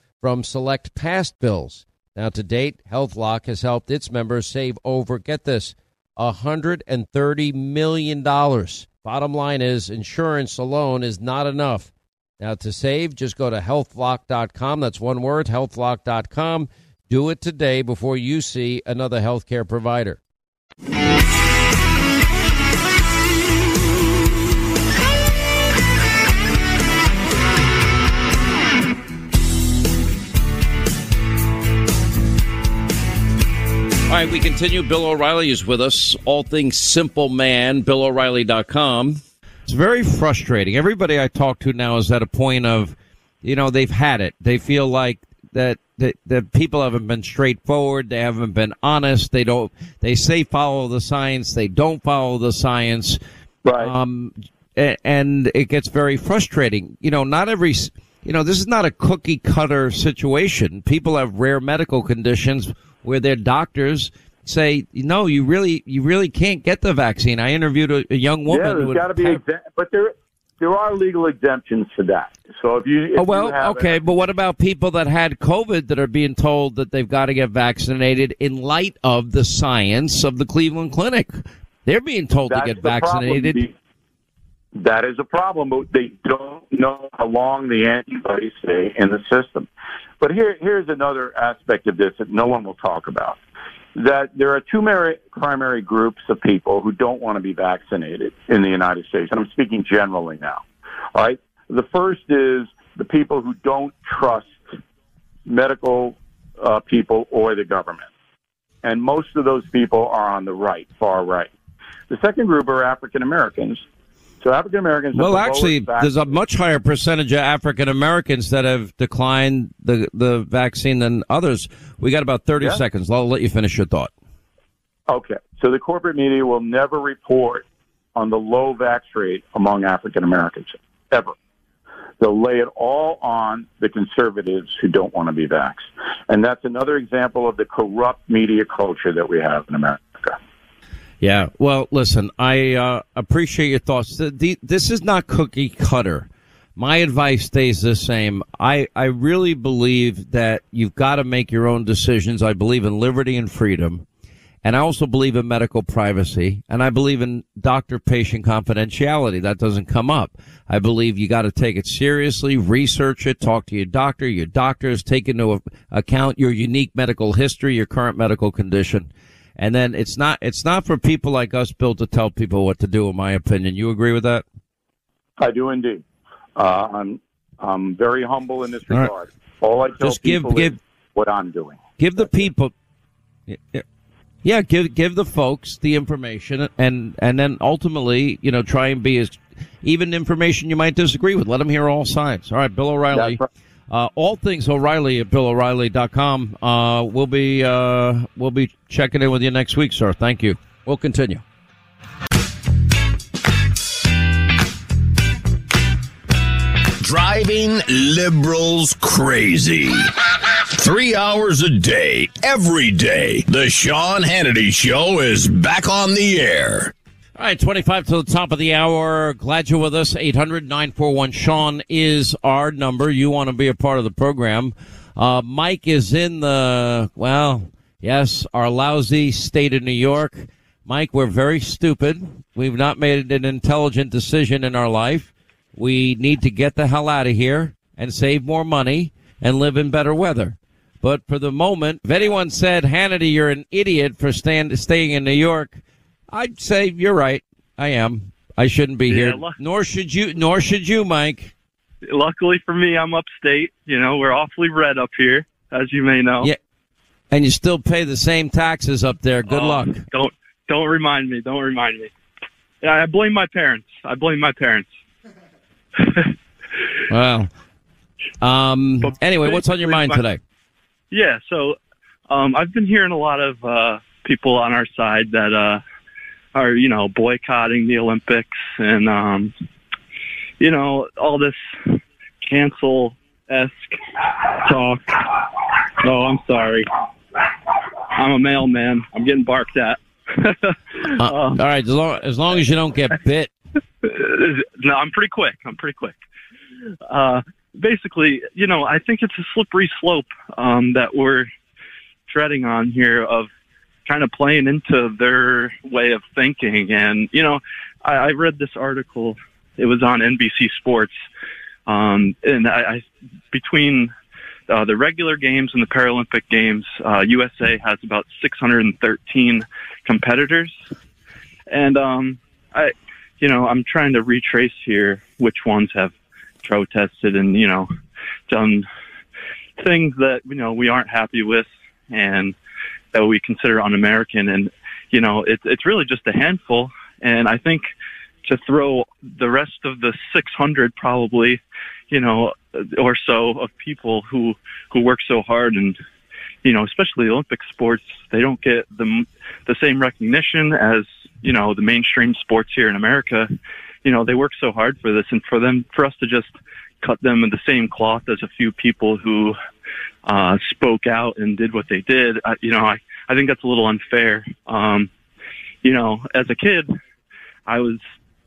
from select past bills. Now, to date, HealthLock has helped its members save over, get this, $130 million. Bottom line is, insurance alone is not enough. Now, to save, just go to healthlock.com. That's one word, healthlock.com. Do it today before you see another healthcare provider. All right, we continue. Bill O'Reilly is with us. All things simple man, BillO'Reilly.com. It's very frustrating. Everybody I talk to now is at a point of, you know, they've had it. They feel like that, that, that people haven't been straightforward. They haven't been honest. They don't, they say follow the science. They don't follow the science. Right. Um, and it gets very frustrating. You know, not every, you know, this is not a cookie cutter situation. People have rare medical conditions where their doctors say, no, you really, you really can't get the vaccine. I interviewed a, a young woman. Yeah, there's got to be, exa- but there, there are legal exemptions for that. So if you, if oh, well, you okay, but what about people that had COVID that are being told that they've got to get vaccinated in light of the science of the Cleveland Clinic? They're being told to get vaccinated. problem. That is a problem, but they don't know how long the antibodies stay in the system. But here, here's another aspect of this that no one will talk about. That there are two primary groups of people who don't want to be vaccinated in the United States, and I'm speaking generally now. All right. The first is the people who don't trust medical uh, people or the government, and most of those people are on the right, far right. The second group are African Americans. So African Americans. Well, actually, there's a much higher percentage of African Americans that have declined the the vaccine than others. We got about 30 Yeah. seconds. I'll let you finish your thought. Okay. So the corporate media will never report on the low vax rate among African Americans, ever. They'll lay it all on the conservatives who don't want to be vaxxed. And that's another example of the corrupt media culture that we have in America. Yeah. Well, listen, I uh, appreciate your thoughts. The, the, this is not cookie cutter. My advice stays the same. I, I really believe that you've got to make your own decisions. I believe in liberty and freedom. And I also believe in medical privacy. And I believe in doctor patient confidentiality. That doesn't come up. I believe you got to take it seriously, research it, talk to your doctor. Your doctors take into account your unique medical history, your current medical condition. And then it's not it's not for people like us, Bill, to tell people what to do. In my opinion, you agree with that? I do indeed. Uh, I'm, I'm very humble in this All right. regard. All I tell Just give- people give- is what I'm doing. Give the people, yeah, give give the folks the information, and and then ultimately, you know, try and be as even information you might disagree with. Let them hear all sides. All right, Bill O'Reilly. Uh, all things O'Reilly at BillO'Reilly.com. Uh, we'll be uh, we'll be checking in with you next week, sir. Thank you. We'll continue. Driving liberals crazy. Three hours a day, every day. The Sean Hannity Show is back on the air. All right, 25 to the top of the hour. Glad you're with us. 800 941 Sean is our number. You want to be a part of the program. Uh, Mike is in the, well, yes, our lousy state of New York. Mike, we're very stupid. We've not made an intelligent decision in our life. We need to get the hell out of here and save more money and live in better weather. But for the moment, if anyone said, Hannity, you're an idiot for stand, staying in New York, I'd say you're right. I am. I shouldn't be Yeah, here. lu- Nor should you. Nor should you, Mike. Luckily for me, I'm upstate. You know, we're awfully red up here, as you may know. Yeah. And you still pay the same taxes up there. Good Oh, luck. Don't don't remind me. Don't remind me. I blame my parents. I blame my parents. [LAUGHS] Well. Um. Anyway, what's on your mind today? Yeah, so um, I've been hearing a lot of uh, people on our side that uh, are, you know, boycotting the Olympics and, um, you know, all this cancel esque talk. Oh, I'm sorry. I'm a mailman. I'm getting barked at. Uh, [LAUGHS] all right. As long, as long as you don't get bit. [LAUGHS] no, I'm pretty quick. I'm pretty quick. Uh, basically, you know, I think it's a slippery slope um, that we're treading on here of kind of playing into their way of thinking. And you know, I, I read this article. It was on NBC Sports, um, and I, I between uh, the regular games and the Paralympic games, uh, USA has about 613 competitors, and um, I, you know, I'm trying to retrace here which ones have protested and you know done things that you know we aren't happy with and that we consider un-American, and you know, it's it's really just a handful, and I think to throw the rest of the 600 probably, you know, or so of people who who work so hard and you know, especially Olympic sports, they don't get the the same recognition as you know the mainstream sports here in America. You know, they work so hard for this, and for them, for us to just cut them in the same cloth as a few people who uh, spoke out and did what they did. I, you know, I I think that's a little unfair. Um, you know, as a kid, I was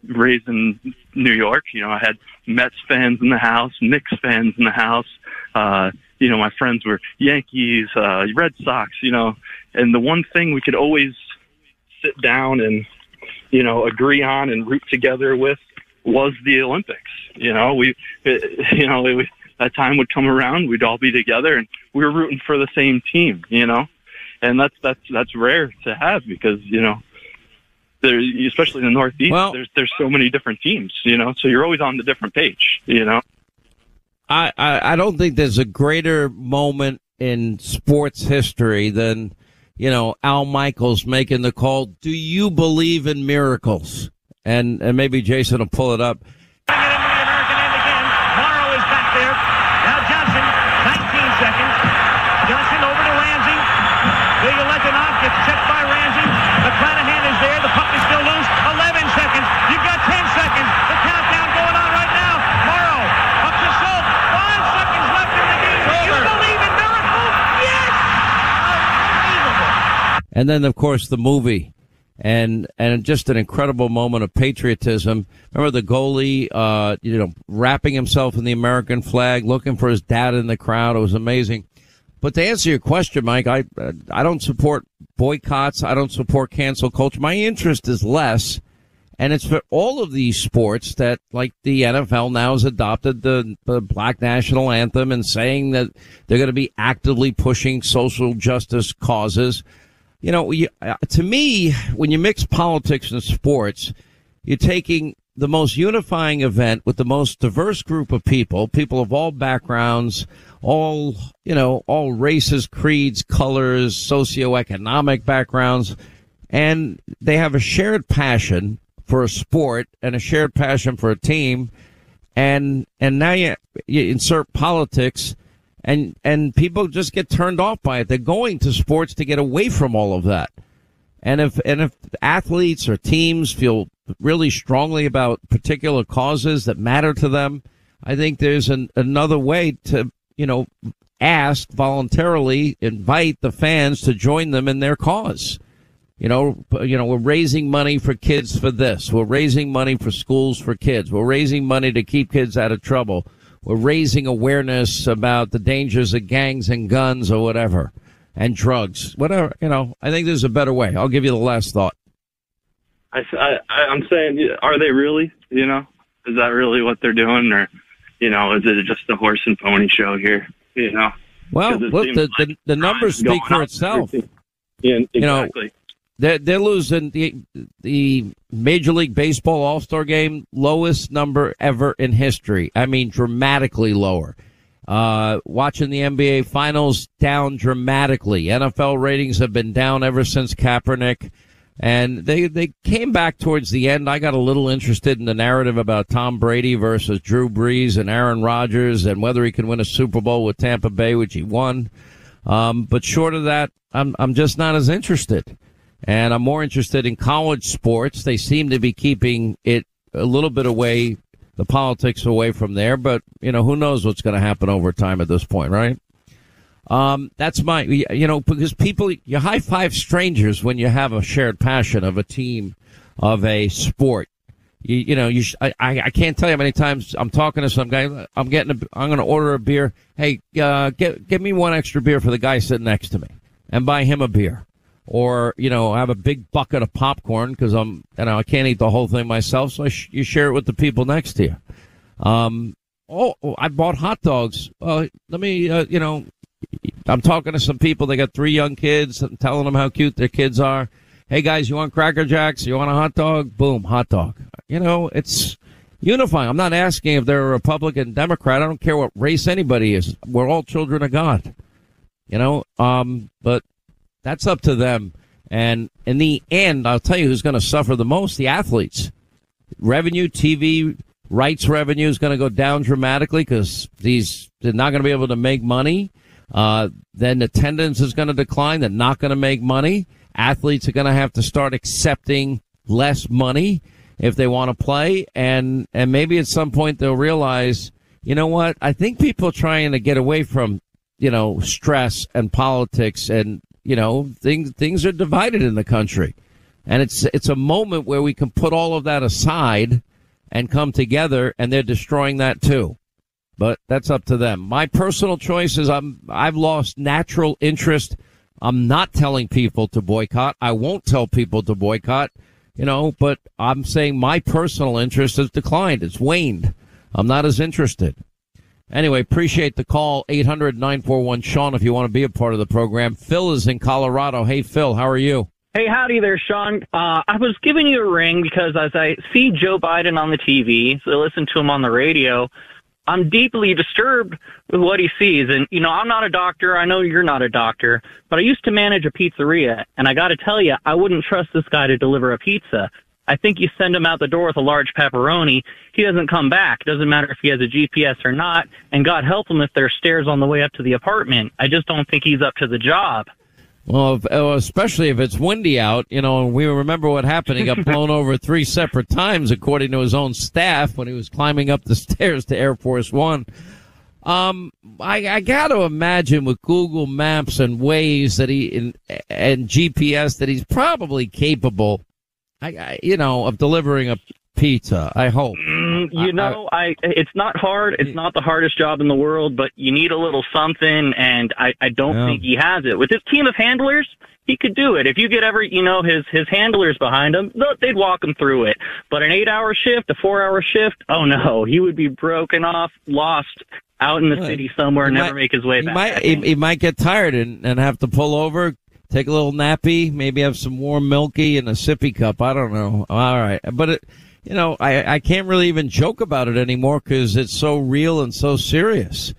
raised in New York. You know, I had Mets fans in the house, Knicks fans in the house. Uh, you know, my friends were Yankees, uh, Red Sox, you know, and the one thing we could always sit down and, you know, agree on and root together with was the Olympics. You know, we, it, you know, it, that time would come around, we'd all be together and we were rooting for the same team, you know, and that's, that's, that's rare to have because, you know, there, especially in the Northeast, Well- there's, there's so many different teams, you know, so you're always on the different page, you know. I, I, I don't think there's a greater moment in sports history than, you know, Al Michaels making the call, do you believe in miracles? And, and maybe Jason will pull it up. And then, of course, the movie. And, and just an incredible moment of patriotism. Remember the goalie, uh, you know, wrapping himself in the American flag, looking for his dad in the crowd. It was amazing. But to answer your question, Mike, I, I don't support boycotts. I don't support cancel culture. My interest is less. And it's for all of these sports that, like the NFL now has adopted the, the black national anthem and saying that they're going to be actively pushing social justice causes. You know, you, uh, to me, when you mix politics and sports, you're taking the most unifying event with the most diverse group of people, people of all backgrounds, all, you know, all races, creeds, colors, socioeconomic backgrounds, and they have a shared passion for a sport and a shared passion for a team. And, and now you, you insert politics and, and people just get turned off by it. They're going to sports to get away from all of that. And if, and if athletes or teams feel really strongly about particular causes that matter to them, I think there's an, another way to, you know, ask voluntarily, invite the fans to join them in their cause. You know, you know, we're raising money for kids for this. We're raising money for schools for kids. We're raising money to keep kids out of trouble. We're raising awareness about the dangers of gangs and guns or whatever and drugs, whatever. You know, I think there's a better way. I'll give you the last thought. I, I, I'm saying, are they really? You know, is that really what they're doing, or you know, is it just a horse and pony show here? You know. Well, look, the, the, the numbers speak for itself. Yeah, You know, exactly. They're, they're losing the the Major League Baseball All Star Game lowest number ever in history. I mean, dramatically lower. Uh, watching the NBA Finals down dramatically. NFL ratings have been down ever since Kaepernick, and they they came back towards the end. I got a little interested in the narrative about Tom Brady versus Drew Brees and Aaron Rodgers, and whether he can win a Super Bowl with Tampa Bay, which he won. Um, but short of that, I'm I'm just not as interested and I'm more interested in college sports. They seem to be keeping it a little bit away, the politics away from there, but you know, who knows what's going to happen over time at this point, right? Um, that's my, you know, because people, you high five strangers when you have a shared passion of a team, of a sport. You, you know, you, sh- I, I can't tell you how many times I'm talking to some guy. I'm getting, a, I'm going to order a beer. Hey, uh, get, get me one extra beer for the guy sitting next to me and buy him a beer or you know have a big bucket of popcorn because I'm you know I can't eat the whole thing myself, so sh- you share it with the people next to you. Um, oh, oh, I bought hot dogs. Well, let me uh, you know I'm talking to some people. They got three young kids. I'm telling them how cute their kids are. Hey guys, you want Cracker Jacks? You want a hot dog? Boom, hot dog. You know it's unifying. I'm not asking if they're a Republican, Democrat. I don't care what race anybody is. We're all children of God. You know, um, but that's up to them. And in the end, I'll tell you who's going to suffer the most: the athletes. Revenue, TV rights revenue is going to go down dramatically because these they're not going to be able to make money. Uh, then attendance is going to decline. They're not going to make money. Athletes are going to have to start accepting less money if they want to play, and and maybe at some point they'll realize, you know what? I think people trying to get away from you know stress and politics and you know things things are divided in the country And it's, it's a moment where we can put all of that aside and come together and they're destroying that too. But that's up to them. My personal choice is I'm, I've lost natural interest. I'm not telling people to boycott. I won't tell people to boycott, you know, but I'm saying my personal interest has declined. It's waned. I'm not as interested. Anyway, appreciate the call. 800 941 Sean if you want to be a part of the program. Phil is in Colorado. Hey, Phil, how are you? Hey, howdy there, Sean. Uh, I was giving you a ring because as I see Joe Biden on the TV, so I listen to him on the radio, I'm deeply disturbed with what he sees. And, you know, I'm not a doctor. I know you're not a doctor, but I used to manage a pizzeria. And I got to tell you, I wouldn't trust this guy to deliver a pizza. I think you send him out the door with a large pepperoni. He doesn't come back. Doesn't matter if he has a GPS or not. And God help him if there's stairs on the way up to the apartment. I just don't think he's up to the job. Well, if, uh, especially if it's windy out, you know, and we remember what happened. He got [LAUGHS] blown over three separate times, according to his own staff, when he was climbing up the [LAUGHS] stairs to Air Force One. Um, I, I got to imagine with Google Maps and Waze that he and, and GPS that he's probably capable, I, I, you know, of delivering a pizza. I hope. Mm, you know, I, it's not hard. It's not the hardest job in the world, but you need a little something, and I, I don't Yeah. think he has it. With his team of handlers, he could do it. If you get ever, you know, his his handlers behind him, they'd walk him through it. But an eight-hour shift, a four-hour shift, oh no, [LAUGHS] he would be broken off, lost out in the Well, city somewhere, and never might- make his way he back. Might, he, he might get tired and, and have to pull over, take a little nappy, maybe have some warm milky and a sippy cup. I don't know. All right, but it, you know, I I can't really even joke about it anymore because it's so real and so serious.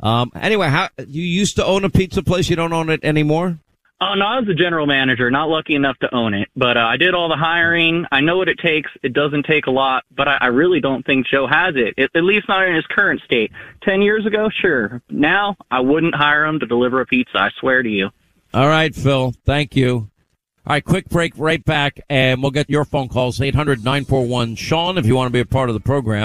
Um. Anyway, how you used to own a pizza place? You don't own it anymore? Oh no, I was the general manager, not lucky enough to own it, but uh, I did all the hiring. I know what it takes. It doesn't take a lot, but I, I really don't think Joe has it. At, at least not in his current state. Ten years ago, sure. Now, I wouldn't hire him to deliver a pizza. I swear to you. All right, Phil. Thank you. All right, quick break, right back, and we'll get your phone calls 800-941 Sean if you want to be a part of the program.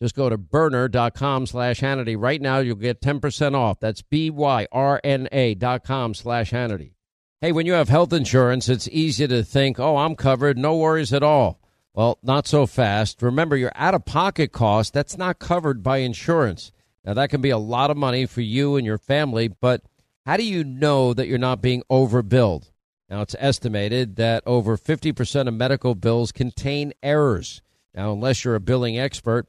Just go to byrna.com slash Hannity. Right now, you'll get 10% off. That's B-Y-R-N-A dot com slash Hannity. Hey, when you have health insurance, it's easy to think, oh, I'm covered, no worries at all. Well, not so fast. Remember, your out-of-pocket cost, that's not covered by insurance. Now, that can be a lot of money for you and your family, but how do you know that you're not being overbilled? Now, it's estimated that over 50% of medical bills contain errors. Now, unless you're a billing expert,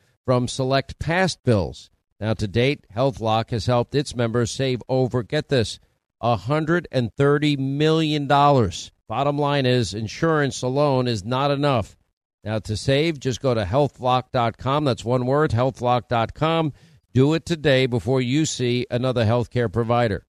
from select past bills. Now, to date, HealthLock has helped its members save over, get this, $130 million. Bottom line is, insurance alone is not enough. Now, to save, just go to healthlock.com. That's one word, healthlock.com. Do it today before you see another healthcare provider.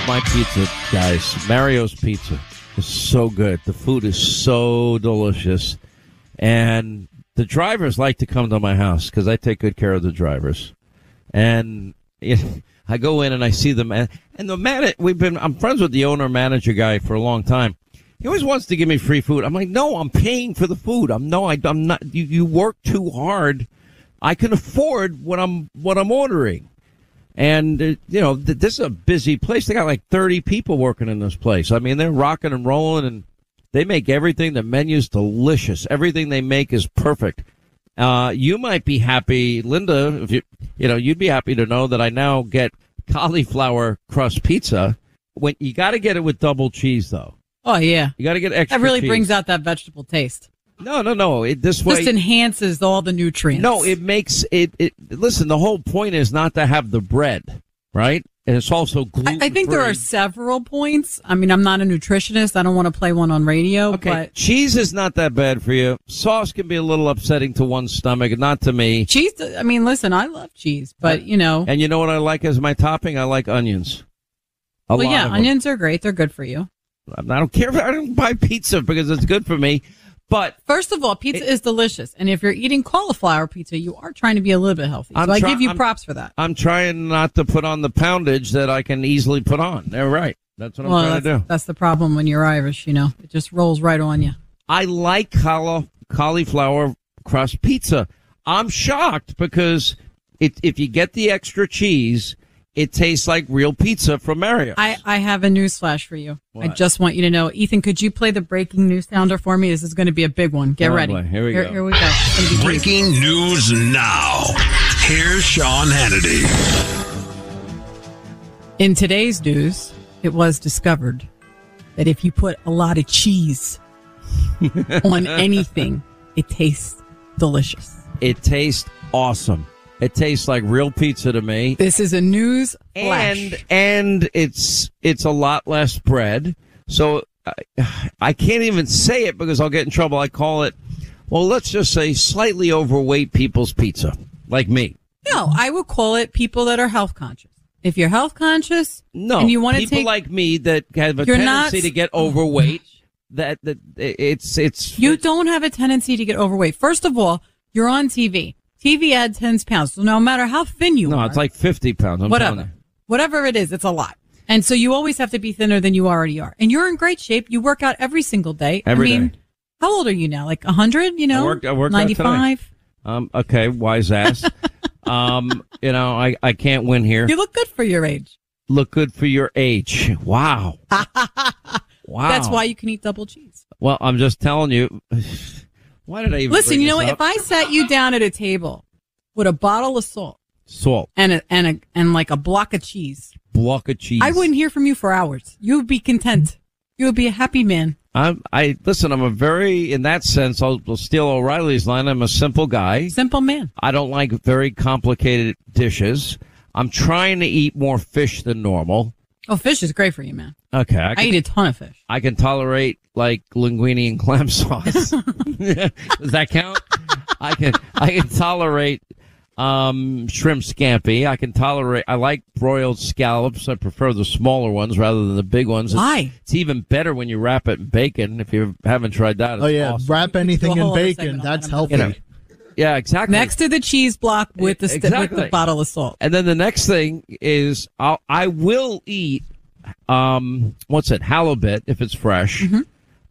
Love my pizza, guys. Mario's Pizza is so good. The food is so delicious. And the drivers like to come to my house because I take good care of the drivers. And [LAUGHS] I go in and I see them. And, and the man, we've been, I'm friends with the owner manager guy for a long time. He always wants to give me free food. I'm like, no, I'm paying for the food. I'm no, I, I'm not, you, you work too hard. I can afford what I'm, what I'm ordering. And, uh, you know, th- this is a busy place. They got like 30 people working in this place. I mean, they're rocking and rolling and they make everything. The menu's delicious. Everything they make is perfect. Uh, you might be happy, Linda, if you, you know, you'd be happy to know that I now get cauliflower crust pizza. When you got to get it with double cheese though. Oh yeah, You got to get extra. that really cheese. brings out that vegetable taste. No, no, no. It, this way Just enhances all the nutrients. No, it makes it, it. Listen, the whole point is not to have the bread, right? And it's also I, gluten. I think there are several points. I mean, I'm not a nutritionist. I don't want to play one on radio, Okay, but cheese is not that bad for you. Sauce can be a little upsetting to one's stomach, not to me. cheese. I mean, listen, I love cheese, but you know, And you know what I like as my topping? I like onions. A well, yeah, onions are great. They're good for you. I don't care. If, I don't buy pizza because it's good for me. But First of all, pizza is delicious, and if you're eating cauliflower pizza, you are trying to be a little bit healthy. So I give you I'm- props for that. I'm trying not to put on the poundage that I can easily put on. They're right. That's what I'm well, trying to do. that's the problem when you're Irish. You know, it just rolls right on you. I like cauli- cauliflower crust pizza. I'm shocked because it, if you get the extra cheese, it tastes like real pizza from Mario. I, I have a news flash for you. I just want you to know, Ethan. Could you play the breaking news sounder for me? This is going to be a big one. Get Oh, ready. boy. Here we here, go. Here we go. It's gonna be juicy. Breaking news now. Here's Sean Hannity. In today's news, it was discovered that if you put a lot of cheese [LAUGHS] on anything, it tastes delicious. It tastes awesome. It tastes like real pizza to me. This is a news and flash. and it's it's a lot less bread. So I, I can't even say it because I'll get in trouble. I call it well, let's just say slightly overweight people's pizza, like me. No, I would call it people that are health conscious. If you're health conscious, No, and you want to people take like me that have a tendency not- to get overweight. That that it's it's You don't have a tendency to get overweight. First of all, you're on TV. TV adds 10 pounds. So no matter how thin you no, are, it's like fifty pounds. I'm whatever, whatever it is, it's a lot. And so you always have to be thinner than you already are. And you're in great shape. You work out every single day. Every I mean, day. how old are you now? Like 100, you know? I worked, I worked out today. 95? Um, okay, wise ass. [LAUGHS] um, you know, I, I can't win here. You look good for your age. Look good for your age. Wow. [LAUGHS] wow. That's why you can eat double cheese. Well, I'm just telling you. Why did I even Listen, you know what? up? If I sat you down at a table with a bottle of salt salt and a, and a, and like a block of cheese, block of cheese, I wouldn't hear from you for hours. You would be content. You would be a happy man. I'm, I listen. I'm a very, in that sense, I'll, I'll steal O'Reilly's line. I'm a simple guy. Simple man. I don't like very complicated dishes. I'm trying to eat more fish than normal. Oh, fish is great for you, man. Okay, I I, eat a ton of fish. I can tolerate like linguine and clam sauce. [LAUGHS] [LAUGHS] Does that count? I can I can tolerate um shrimp scampi. I can tolerate I like broiled scallops. I prefer the smaller ones rather than the big ones. It's- Why? It's, even better when you wrap it in bacon. If you haven't tried that, it's Oh yeah, awesome. wrap anything in bacon. That's healthy. You know, yeah, exactly. Next to the cheese block with the st- with the bottle of salt. And then the next thing is I'll, I will eat, um, what's it? Halibut if it's fresh. Mm-hmm.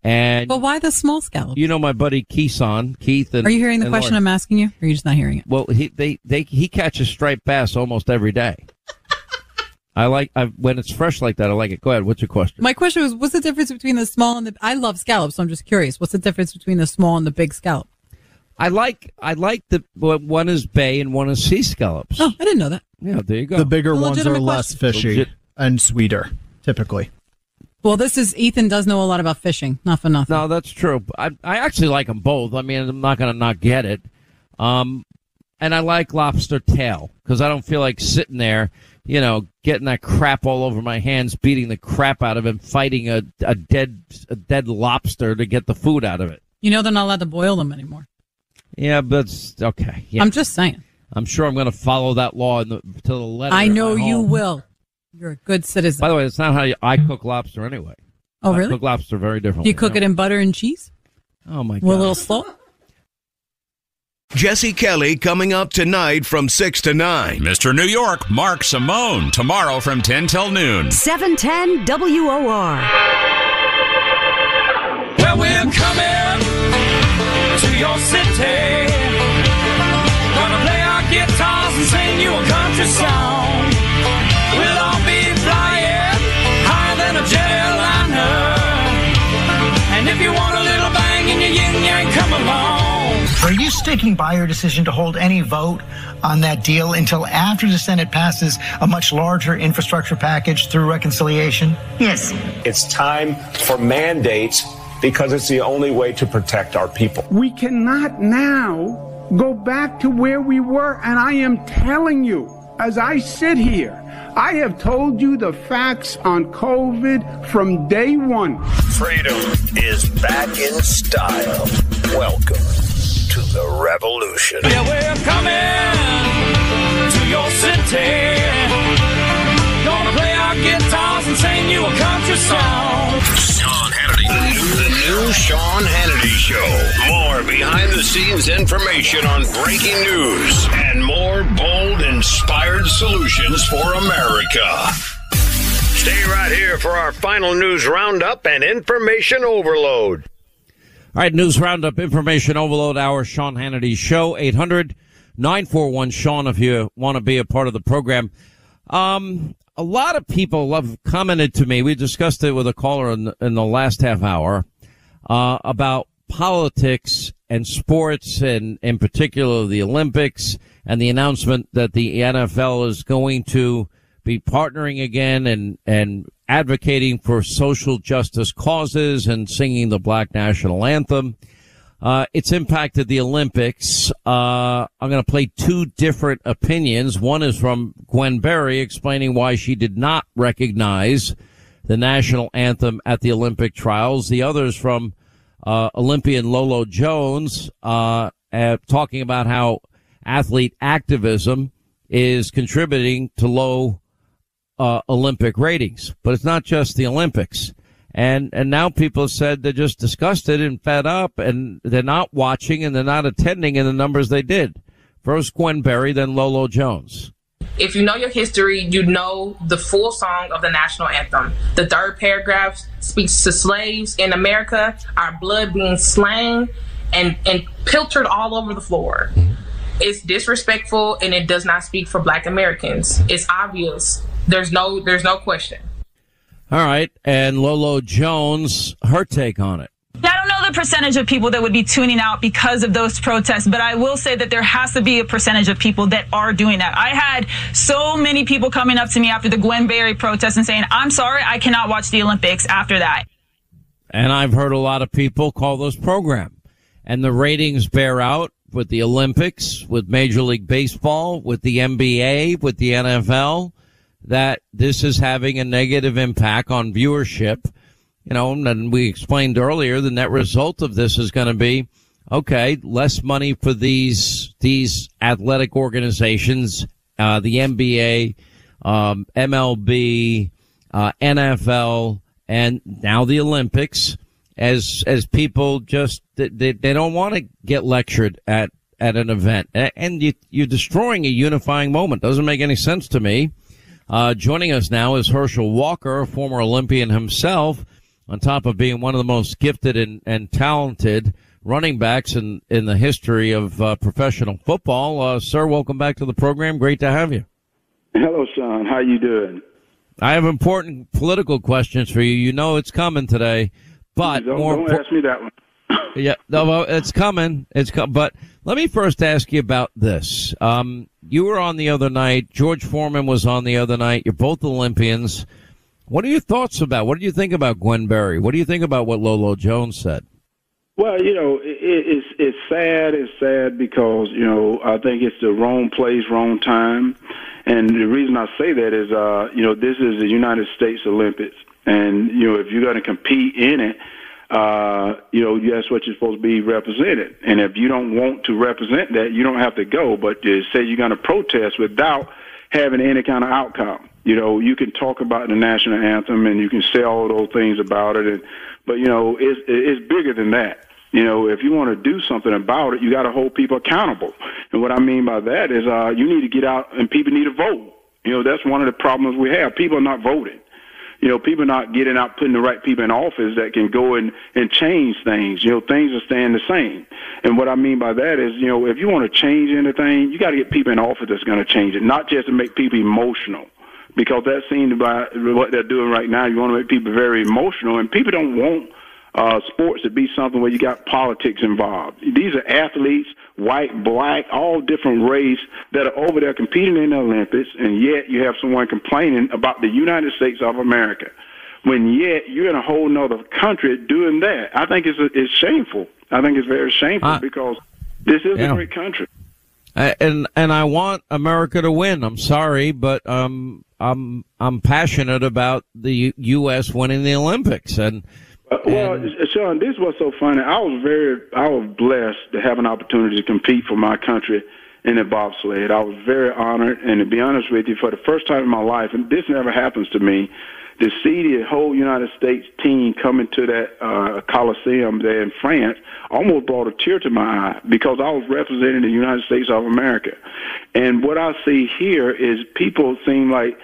And But why the small scallops? you know my buddy Keeson, Keith, and Are you hearing the question. I'm asking you? Or are you just not hearing it? Well, he they they he catches striped bass almost every day. I like I, when it's fresh like that. I like it. Go ahead. What's your question? My question was, what's the difference between the small and the? I love scallops, so I'm just curious. What's the difference between the small and the big scallop? I like I like the well, one is bay and one is sea scallops. Oh, I didn't know that. Yeah, there you go. The bigger A ones are legitimate less question. fishy Legit- and sweeter, typically. Well, this is Ethan does know a lot about fishing. Not for nothing. No, that's true. I I actually like them both. I mean, I'm not going to not get it. Um, and I like lobster tail because I don't feel like sitting there, you know, getting that crap all over my hands, beating the crap out of it, fighting a, a dead a dead lobster to get the food out of it. You know they're not allowed to boil them anymore. Yeah, but it's okay. Yeah. I'm just saying. I'm sure I'm going to follow that law in the, to the letter. I know you will. You're a good citizen. By the way, that's not how you, I cook lobster anyway. Oh, I really? cook lobster very Do differently. you cook it in butter and cheese? Oh my With god! a little slow. Jesse Kelly coming up tonight from 6 to 9. Mr. New York, Mark Simone, tomorrow from 10 till noon. 710 WOR. Well, we're coming to your city. Gonna play our guitars and sing you a country song. We'll all be flying higher than a jetliner. And if you want a little bang in your yin yang, come along. Are you sticking by your decision to hold any vote on that deal until after the Senate passes a much larger infrastructure package through reconciliation? Yes. It's time for mandates because it's the only way to protect our people. We cannot now go back to where we were. And I am telling you, as I sit here, I have told you the facts on COVID from day one. Freedom is back in style. Welcome to the revolution. Yeah, we're coming to your city. Gonna play our guitars and sing you a country song. New, Sean Hannity Show. More behind the scenes information on breaking news and more bold, inspired solutions for America. Stay right here for our final news roundup and information overload. All right, news roundup, information overload hour, Sean Hannity show, 800 941 Sean, if you want to be a part of the program. Um, a lot of people have commented to me. We discussed it with a caller in in the last half hour, uh, about politics and sports and in particular the Olympics and the announcement that the NFL is going to be partnering again and, and advocating for social justice causes and singing the black national anthem. Uh, it's impacted the Olympics. Uh, I'm going to play two different opinions. One is from Gwen Berry explaining why she did not recognize the national anthem at the Olympic trials. The other is from uh, Olympian Lolo Jones uh, uh, talking about how athlete activism is contributing to low uh, Olympic ratings. But it's not just the Olympics. And, and now people said they're just disgusted and fed up and they're not watching and they're not attending in the numbers they did. First Gwen Berry, then Lolo Jones. If you know your history, you know the full song of the national anthem. The third paragraph speaks to slaves in America, our blood being slain and, and pilchered all over the floor. Mm-hmm. It's disrespectful and it does not speak for black Americans. It's obvious. There's no there's no question. All right. And Lolo Jones, her take on it. The percentage of people that would be tuning out because of those protests, but I will say that there has to be a percentage of people that are doing that. I had so many people coming up to me after the Gwen Berry protest and saying, I'm sorry, I cannot watch the Olympics after that. And I've heard a lot of people call this program. And the ratings bear out with the Olympics, with Major League Baseball, with the NBA, with the NFL, that this is having a negative impact on viewership. You know, and we explained earlier, the net result of this is going to be, okay, less money for these, these athletic organizations, uh, the NBA, um, MLB, uh, NFL, and now the Olympics as, as people just, they, they don't want to get lectured at, at an event. And you, you're destroying a unifying moment. Doesn't make any sense to me. Uh, joining us now is Herschel Walker, former Olympian himself, on top of being one of the most gifted and, and talented running backs in, in the history of uh, professional football. Uh, sir, welcome back to the program. Great to have you. Hello, Sean. How you doing? I have important political questions for you. You know it's coming today, but don't, more don't ask me that one. [LAUGHS] yeah, no, well, it's coming. It's com- but let me first ask you about this. Um, you were on the other night. George Foreman was on the other night. You're both Olympians. What are your thoughts about? What do you think about Gwen Berry? What do you think about what Lolo Jones said? Well, you know, it, it's it's sad. It's sad because you know I think it's the wrong place, wrong time, and the reason I say that is, uh, you know, this is the United States Olympics, and you know if you're going to compete in it, uh, you know that's what you're supposed to be represented. And if you don't want to represent that, you don't have to go. But to say you're going to protest without having any kind of outcome, you know, you can talk about the national anthem and you can say all those things about it, and but you know it's it's bigger than that. You know, if you want to do something about it, you got to hold people accountable. And what I mean by that is, uh, you need to get out and people need to vote. You know, that's one of the problems we have. People are not voting. You know, people not getting out, putting the right people in office that can go and, and change things. You know, things are staying the same. And what I mean by that is, you know, if you want to change anything, you got to get people in office that's going to change it, not just to make people emotional because that seems to be what they're doing right now. You want to make people very emotional, and people don't want uh, sports to be something where you got politics involved. These are athletes, white, black, all different race that are over there competing in the Olympics, and yet you have someone complaining about the United States of America. When yet you're in a whole nother country doing that, I think it's it's shameful. I think it's very shameful Uh, because this is yeah. a great country. And and I want America to win. I'm sorry, but um, I'm I'm passionate about the U.S. winning the Olympics, and Uh, well, Sean, this was so funny. I was very, I was blessed to have an opportunity to compete for my country in the bobsled. I was very honored, and to be honest with you, for the first time in my life, and this never happens to me, to see the whole United States team coming to that uh, Coliseum there in France almost brought a tear to my eye because I was representing the United States of America. And what I see here is people seem like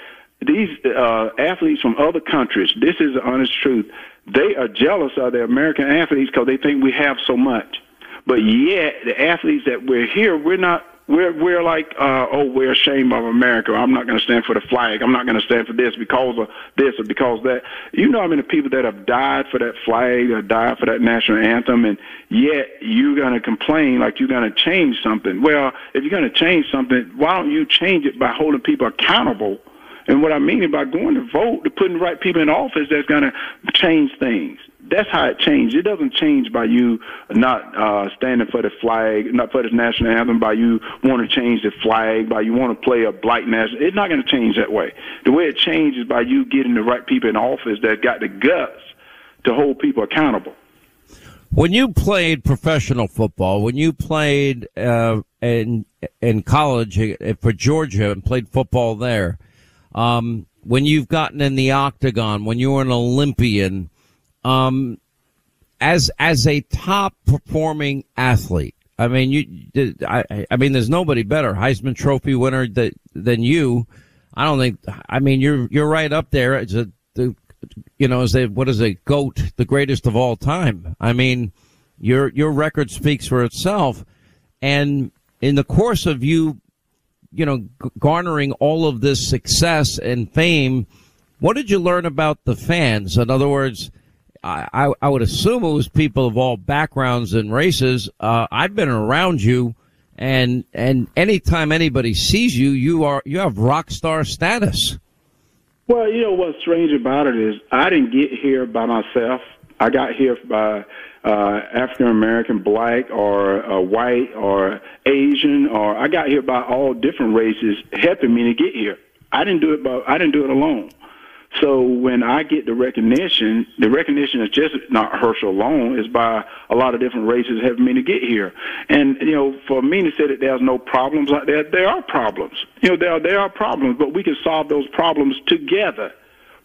these uh, athletes from other countries, this is the honest truth, they are jealous of the American athletes because they think we have so much. But yet, the athletes that we're here, we're not. We're we're like, uh, oh, we're ashamed of America. I'm not going to stand for the flag. I'm not going to stand for this because of this or because that. You know, how many people that have died for that flag or died for that national anthem, and yet you're going to complain like you're going to change something. Well, if you're going to change something, why don't you change it by holding people accountable? And what I mean by going to vote, to putting the right people in office that's going to change things. That's how it changes. It doesn't change by you not uh, standing for the flag, not for the national anthem, by you want to change the flag, by you want to play a black national. It's not going to change that way. The way it changes by you getting the right people in office that got the guts to hold people accountable. When you played professional football, when you played uh, in in college uh, for Georgia and played football there, um, when you've gotten in the octagon, when you're an Olympian, um, as as a top performing athlete, I mean, you, I, I mean, there's nobody better Heisman Trophy winner that, than you. I don't think. I mean, you're you're right up there as a, the, you know, as a what is a goat, the greatest of all time. I mean, your your record speaks for itself, and in the course of you, you know, garnering all of this success and fame, what did you learn about the fans? In other words. I, I, I would assume it was people of all backgrounds and races. Uh, I've been around you, and and anytime anybody sees you, you are you have rock star status. Well, you know what's strange about it is I didn't get here by myself. I got here by uh, African American, black, or uh, white, or Asian, or I got here by all different races helping me to get here. I didn't do it by I didn't do it alone. So when I get the recognition, the recognition is just not Herschel alone, it's by a lot of different races helping me to get here. And you know, for me to say that there's no problems that, there are problems. You know, there are, there are problems, but we can solve those problems together.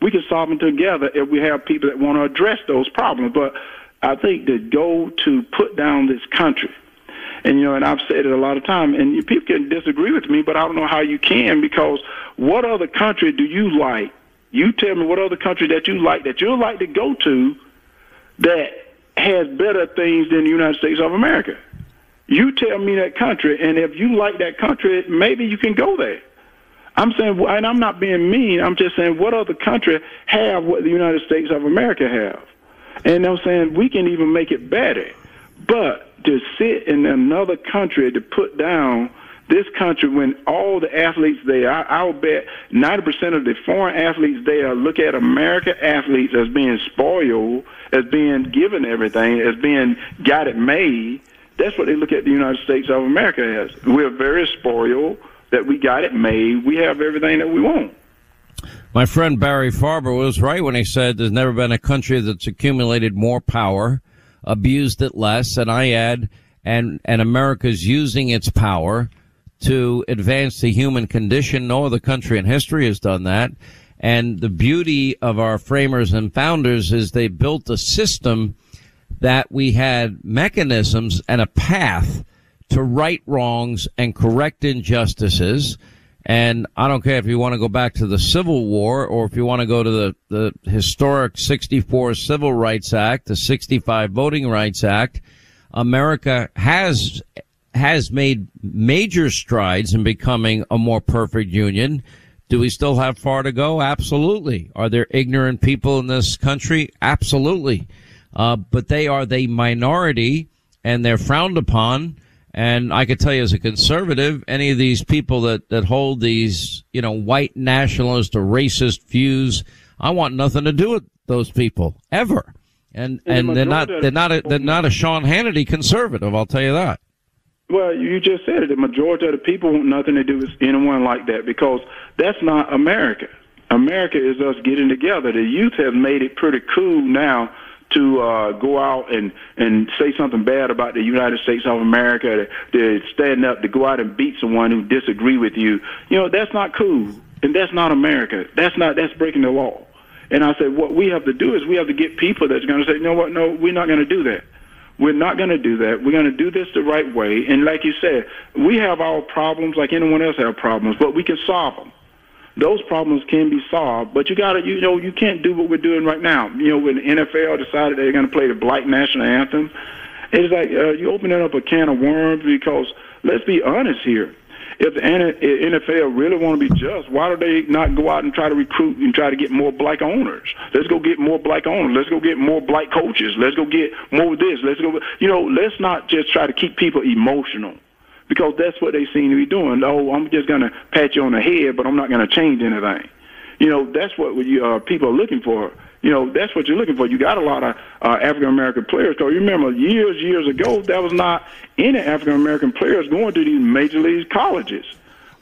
We can solve them together if we have people that want to address those problems. But I think the goal to put down this country and you know, and I've said it a lot of time, and people can disagree with me, but I don't know how you can because what other country do you like? You tell me what other country that you like that you'd like to go to that has better things than the United States of America. You tell me that country, and if you like that country, maybe you can go there. I'm saying, and I'm not being mean. I'm just saying, what other country have what the United States of America have? And I'm saying we can even make it better. But to sit in another country to put down this country when all the athletes there, I, I'll bet 90% of the foreign athletes there look at American athletes as being spoiled, as being given everything, as being got it made. That's what they look at the United States of America as. We're very spoiled, that we got it made. We have everything that we want. My friend Barry Farber was right when he said there's never been a country that's accumulated more power, abused it less, and I add, and, and America's using its power to advance the human condition. No other country in history has done that. And the beauty of our framers and founders is they built a system that we had mechanisms and a path to right wrongs and correct injustices. And I don't care if you want to go back to the Civil War or if you want to go to the, the historic 64 Civil Rights Act, the 65 Voting Rights Act. America has has made major strides in becoming a more perfect union. Do we still have far to go? Absolutely. Are there ignorant people in this country? Absolutely. Uh, but they are the minority and they're frowned upon. And I could tell you as a conservative, any of these people that, that hold these, you know, white nationalist or racist views, I want nothing to do with those people ever. And, and, and they're not, they're not, a, they're not a Sean Hannity conservative. I'll tell you that. Well, you just said it. The majority of the people want nothing to do with anyone like that because that's not America. America is us getting together. The youth have made it pretty cool now to uh, go out and and say something bad about the United States of America, to, to stand up, to go out and beat someone who disagree with you. You know that's not cool, and that's not America. That's not that's breaking the law. And I said, what we have to do is we have to get people that's going to say, you know what? No, we're not going to do that. We're not going to do that. We're going to do this the right way. And like you said, we have our problems like anyone else have problems, but we can solve them. Those problems can be solved, but you got to, you know, you can't do what we're doing right now. You know, when the NFL decided they're going to play the Black National Anthem, it's like uh, you opening up a can of worms because let's be honest here if the NFL really want to be just, why do they not go out and try to recruit and try to get more black owners? Let's go get more black owners. Let's go get more black coaches. Let's go get more of this. Let's go. You know, let's not just try to keep people emotional because that's what they seem to be doing. Oh, I'm just going to pat you on the head, but I'm not going to change anything. You know, that's what you, uh, people are looking for you know, that's what you're looking for. You got a lot of uh, African American players. So you remember years, years ago, there was not any African American players going to these major league colleges.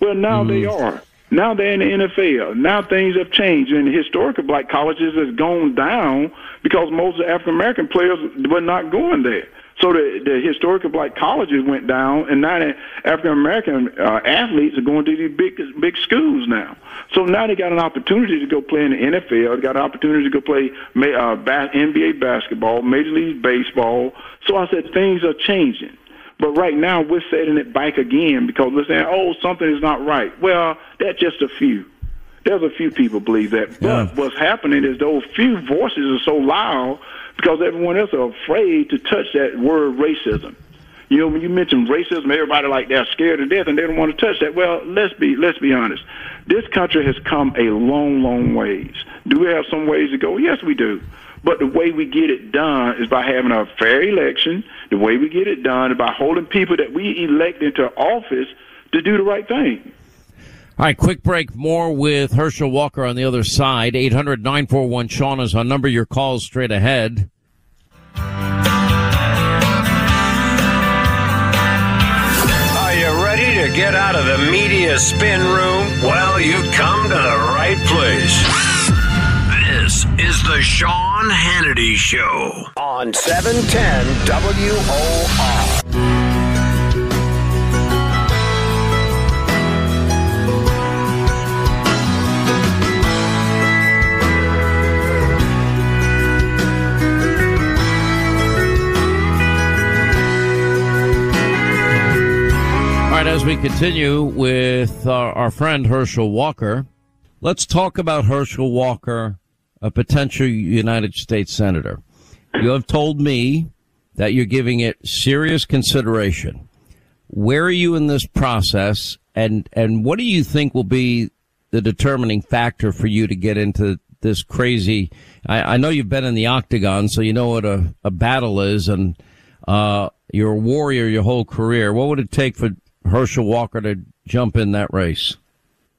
Well, now mm. they are. Now they're in the NFL. Now things have changed, and the historical black colleges has gone down because most of the African American players were not going there. So the, the historical black colleges went down, and now the African American uh, athletes are going to these big big schools now. So now they got an opportunity to go play in the NFL. They got an opportunity to go play uh, NBA basketball, Major League Baseball. So I said things are changing. But right now we're setting it back again because we're saying, oh, something is not right. Well, that's just a few. There's a few people believe that. But yeah. what's happening is those few voices are so loud because everyone else are afraid to touch that word racism. You know, when you mention racism, everybody like they're scared to death and they don't want to touch that. Well, let's be let's be honest. This country has come a long, long ways. Do we have some ways to go? Yes, we do. But the way we get it done is by having a fair election. The way we get it done is by holding people that we elect into office to do the right thing. All right, quick break. More with Herschel Walker on the other side. 800 941 Sean is our number. Your calls straight ahead. Are you ready to get out of the media spin room? Well, you've come to the right place. This is the Sean Hannity Show on 710 WOR. Right, as we continue with our, our friend Herschel Walker, let's talk about Herschel Walker, a potential United States Senator. You have told me that you're giving it serious consideration. Where are you in this process, and and what do you think will be the determining factor for you to get into this crazy? I, I know you've been in the octagon, so you know what a, a battle is, and uh, you're a warrior your whole career. What would it take for Herschel Walker to jump in that race?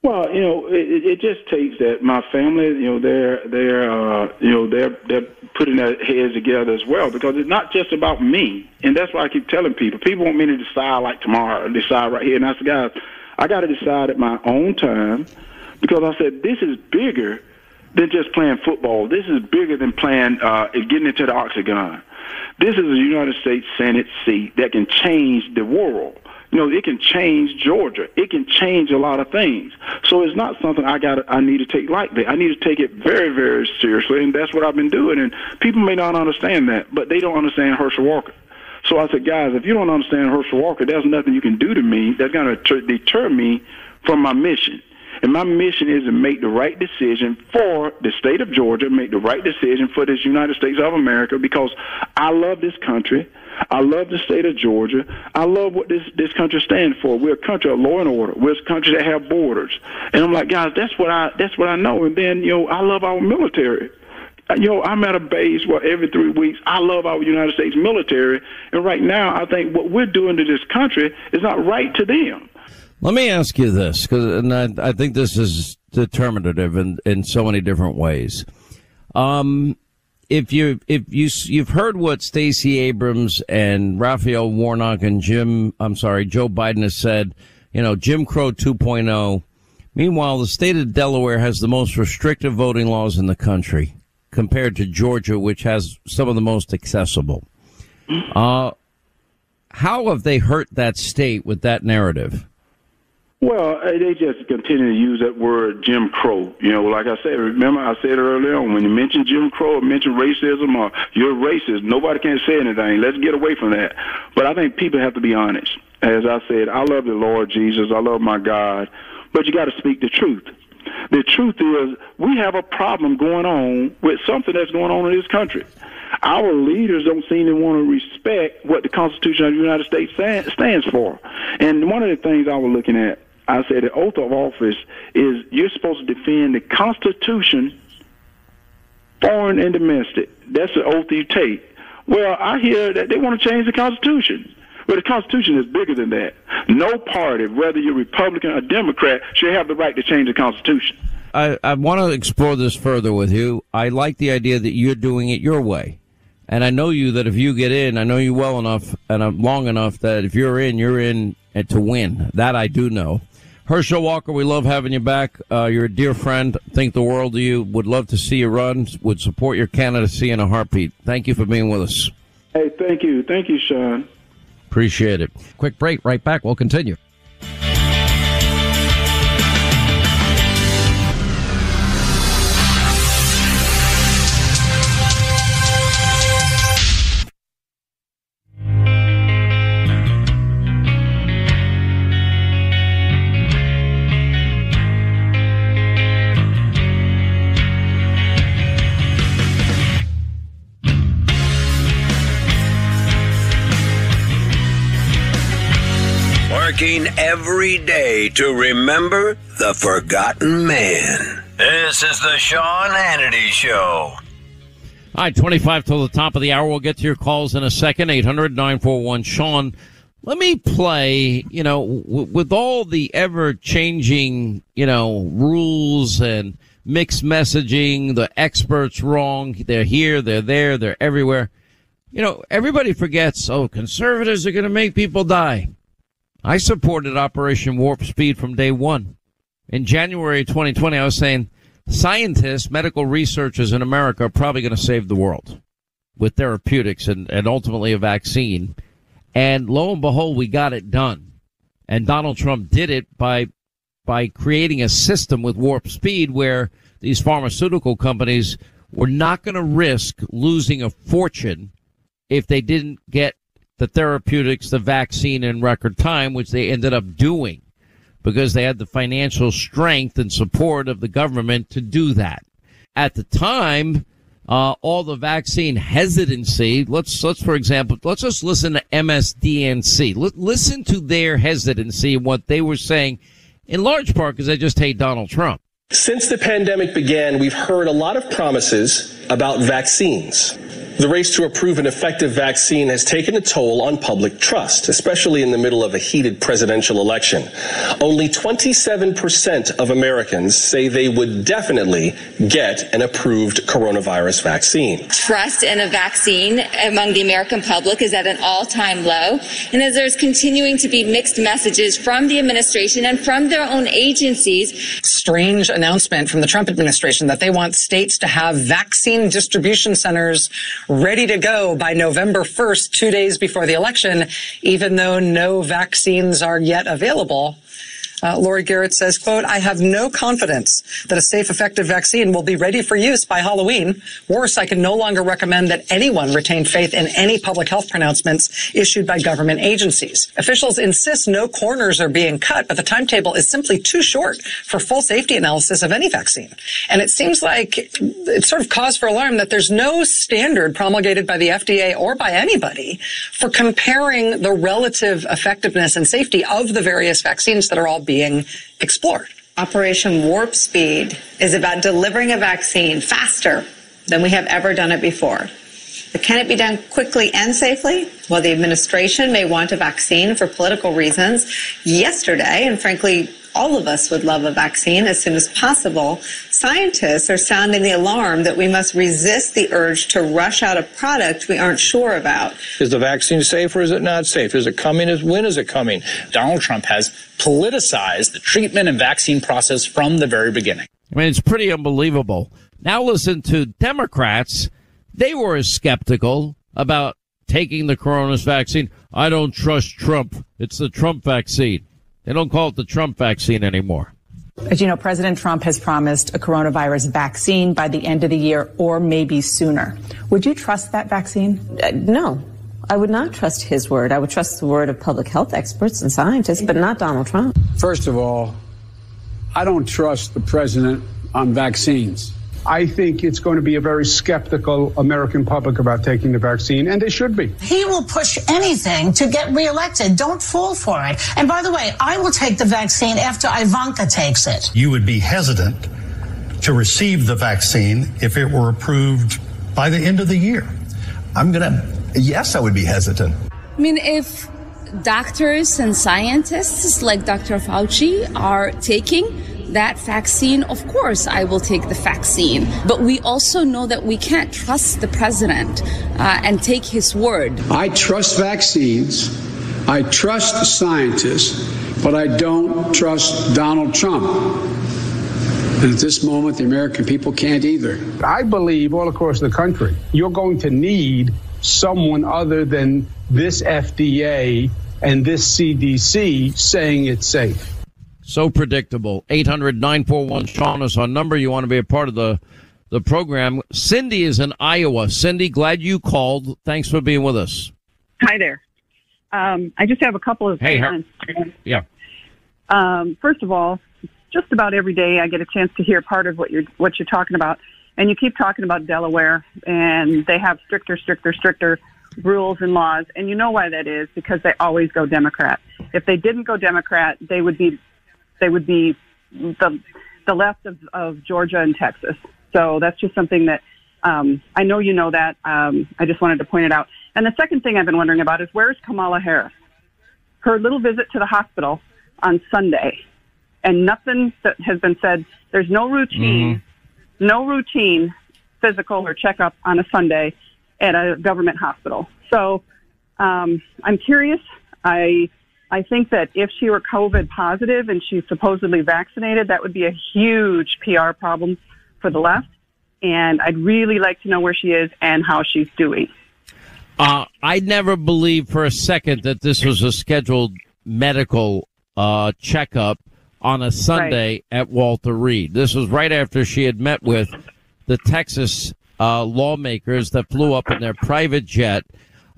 Well, you know, it, it just takes that my family, you know, they're they're uh, you know they're they're putting their heads together as well because it's not just about me, and that's why I keep telling people. People want me to decide like tomorrow, decide right here, and I said, guys, I got to decide at my own time because I said this is bigger than just playing football. This is bigger than playing uh, getting into the octagon. This is a United States Senate seat that can change the world you know, it can change Georgia. It can change a lot of things. So it's not something I got. I need to take lightly. I need to take it very, very seriously, and that's what I've been doing. And people may not understand that, but they don't understand Herschel Walker. So I said, guys, if you don't understand Herschel Walker, there's nothing you can do to me that's going to deter me from my mission. And my mission is to make the right decision for the state of Georgia, make the right decision for this United States of America because I love this country. I love the state of Georgia. I love what this this country stands for. We're a country of law and order. We're a country that have borders. And I'm like, guys, that's what I that's what I know. And then you know, I love our military. You know, I'm at a base where every three weeks I love our United States military. And right now, I think what we're doing to this country is not right to them. Let me ask you this, because and I, I think this is determinative in, in so many different ways. Um, if you if you you've heard what Stacey Abrams and Raphael Warnock and Jim I'm sorry Joe Biden has said, you know Jim Crow 2.0. Meanwhile, the state of Delaware has the most restrictive voting laws in the country compared to Georgia, which has some of the most accessible. Uh, how have they hurt that state with that narrative? Well, uh, they just continue to use that word Jim Crow. You know, like I said, remember I said earlier on, when you mention Jim Crow or mention racism or you're racist, nobody can say anything. Let's get away from that. But I think people have to be honest. As I said, I love the Lord Jesus. I love my God. But you got to speak the truth. The truth is, we have a problem going on with something that's going on in this country. Our leaders don't seem to want to respect what the Constitution of the United States stands for. And one of the things I was looking at I said the oath of office is you're supposed to defend the Constitution, foreign and domestic. That's the oath you take. Well, I hear that they want to change the Constitution. But the Constitution is bigger than that. No party, whether you're Republican or Democrat, should have the right to change the Constitution. I, I want to explore this further with you. I like the idea that you're doing it your way. And I know you that if you get in, I know you well enough and I'm long enough that if you're in, you're in to win. That I do know. Herschel Walker, we love having you back. Uh, you're a dear friend. Think the world of you. Would love to see you run. Would support your candidacy in a heartbeat. Thank you for being with us. Hey, thank you. Thank you, Sean. Appreciate it. Quick break. Right back. We'll continue. Working every day to remember the forgotten man. This is the Sean Hannity Show. All right, 25 till the top of the hour. We'll get to your calls in a second. 800 941 Sean. Let me play, you know, w- with all the ever changing, you know, rules and mixed messaging, the experts wrong. They're here, they're there, they're everywhere. You know, everybody forgets, oh, conservatives are going to make people die. I supported Operation Warp Speed from day one. In January 2020, I was saying scientists, medical researchers in America are probably going to save the world with therapeutics and, and ultimately a vaccine. And lo and behold, we got it done. And Donald Trump did it by, by creating a system with warp speed where these pharmaceutical companies were not going to risk losing a fortune if they didn't get the therapeutics, the vaccine in record time, which they ended up doing because they had the financial strength and support of the government to do that. At the time, uh, all the vaccine hesitancy. Let's let's for example, let's just listen to MSDNC. L- listen to their hesitancy and what they were saying, in large part because they just hate Donald Trump. Since the pandemic began, we've heard a lot of promises about vaccines. The race to approve an effective vaccine has taken a toll on public trust, especially in the middle of a heated presidential election. Only 27% of Americans say they would definitely get an approved coronavirus vaccine. Trust in a vaccine among the American public is at an all time low. And as there's continuing to be mixed messages from the administration and from their own agencies. Strange announcement from the Trump administration that they want states to have vaccine distribution centers ready to go by November 1st, two days before the election, even though no vaccines are yet available. Uh, Laurie Garrett says, quote, I have no confidence that a safe, effective vaccine will be ready for use by Halloween. Worse, I can no longer recommend that anyone retain faith in any public health pronouncements issued by government agencies. Officials insist no corners are being cut, but the timetable is simply too short for full safety analysis of any vaccine. And it seems like it's sort of cause for alarm that there's no standard promulgated by the FDA or by anybody for comparing the relative effectiveness and safety of the various vaccines that are all being explored. Operation Warp Speed is about delivering a vaccine faster than we have ever done it before. But can it be done quickly and safely? Well, the administration may want a vaccine for political reasons. Yesterday, and frankly, all of us would love a vaccine as soon as possible. Scientists are sounding the alarm that we must resist the urge to rush out a product we aren't sure about. Is the vaccine safe or is it not safe? Is it coming? When is it coming? Donald Trump has politicized the treatment and vaccine process from the very beginning. I mean, it's pretty unbelievable. Now listen to Democrats. They were as skeptical about taking the coronavirus vaccine. I don't trust Trump. It's the Trump vaccine. They don't call it the Trump vaccine anymore. As you know, President Trump has promised a coronavirus vaccine by the end of the year or maybe sooner. Would you trust that vaccine? Uh, no. I would not trust his word. I would trust the word of public health experts and scientists, but not Donald Trump. First of all, I don't trust the president on vaccines. I think it's going to be a very skeptical American public about taking the vaccine, and they should be. He will push anything to get reelected. Don't fall for it. And by the way, I will take the vaccine after Ivanka takes it. You would be hesitant to receive the vaccine if it were approved by the end of the year. I'm going to, yes, I would be hesitant. I mean, if doctors and scientists like Dr. Fauci are taking that vaccine, of course, I will take the vaccine. But we also know that we can't trust the president uh, and take his word. I trust vaccines. I trust scientists, but I don't trust Donald Trump. And at this moment, the American people can't either. I believe all across the country, you're going to need someone other than this FDA and this CDC saying it's safe. So predictable. 800 941 Sean is our number. You want to be a part of the, the program. Cindy is in Iowa. Cindy, glad you called. Thanks for being with us. Hi there. Um, I just have a couple of Hey, her- Yeah. Um, first of all, just about every day I get a chance to hear part of what you're what you're talking about, and you keep talking about Delaware, and they have stricter, stricter, stricter rules and laws, and you know why that is because they always go Democrat. If they didn't go Democrat, they would be they would be the the left of, of Georgia and Texas. So that's just something that um, I know you know that. Um, I just wanted to point it out. And the second thing I've been wondering about is where's Kamala Harris? Her little visit to the hospital on Sunday, and nothing that has been said. There's no routine, no routine physical or checkup on a Sunday at a government hospital. So um, I'm curious. I I think that if she were COVID positive and she's supposedly vaccinated, that would be a huge PR problem for the left. And I'd really like to know where she is and how she's doing. Uh, I never believed for a second that this was a scheduled medical uh, checkup on a Sunday at Walter Reed. This was right after she had met with the Texas uh, lawmakers that flew up in their private jet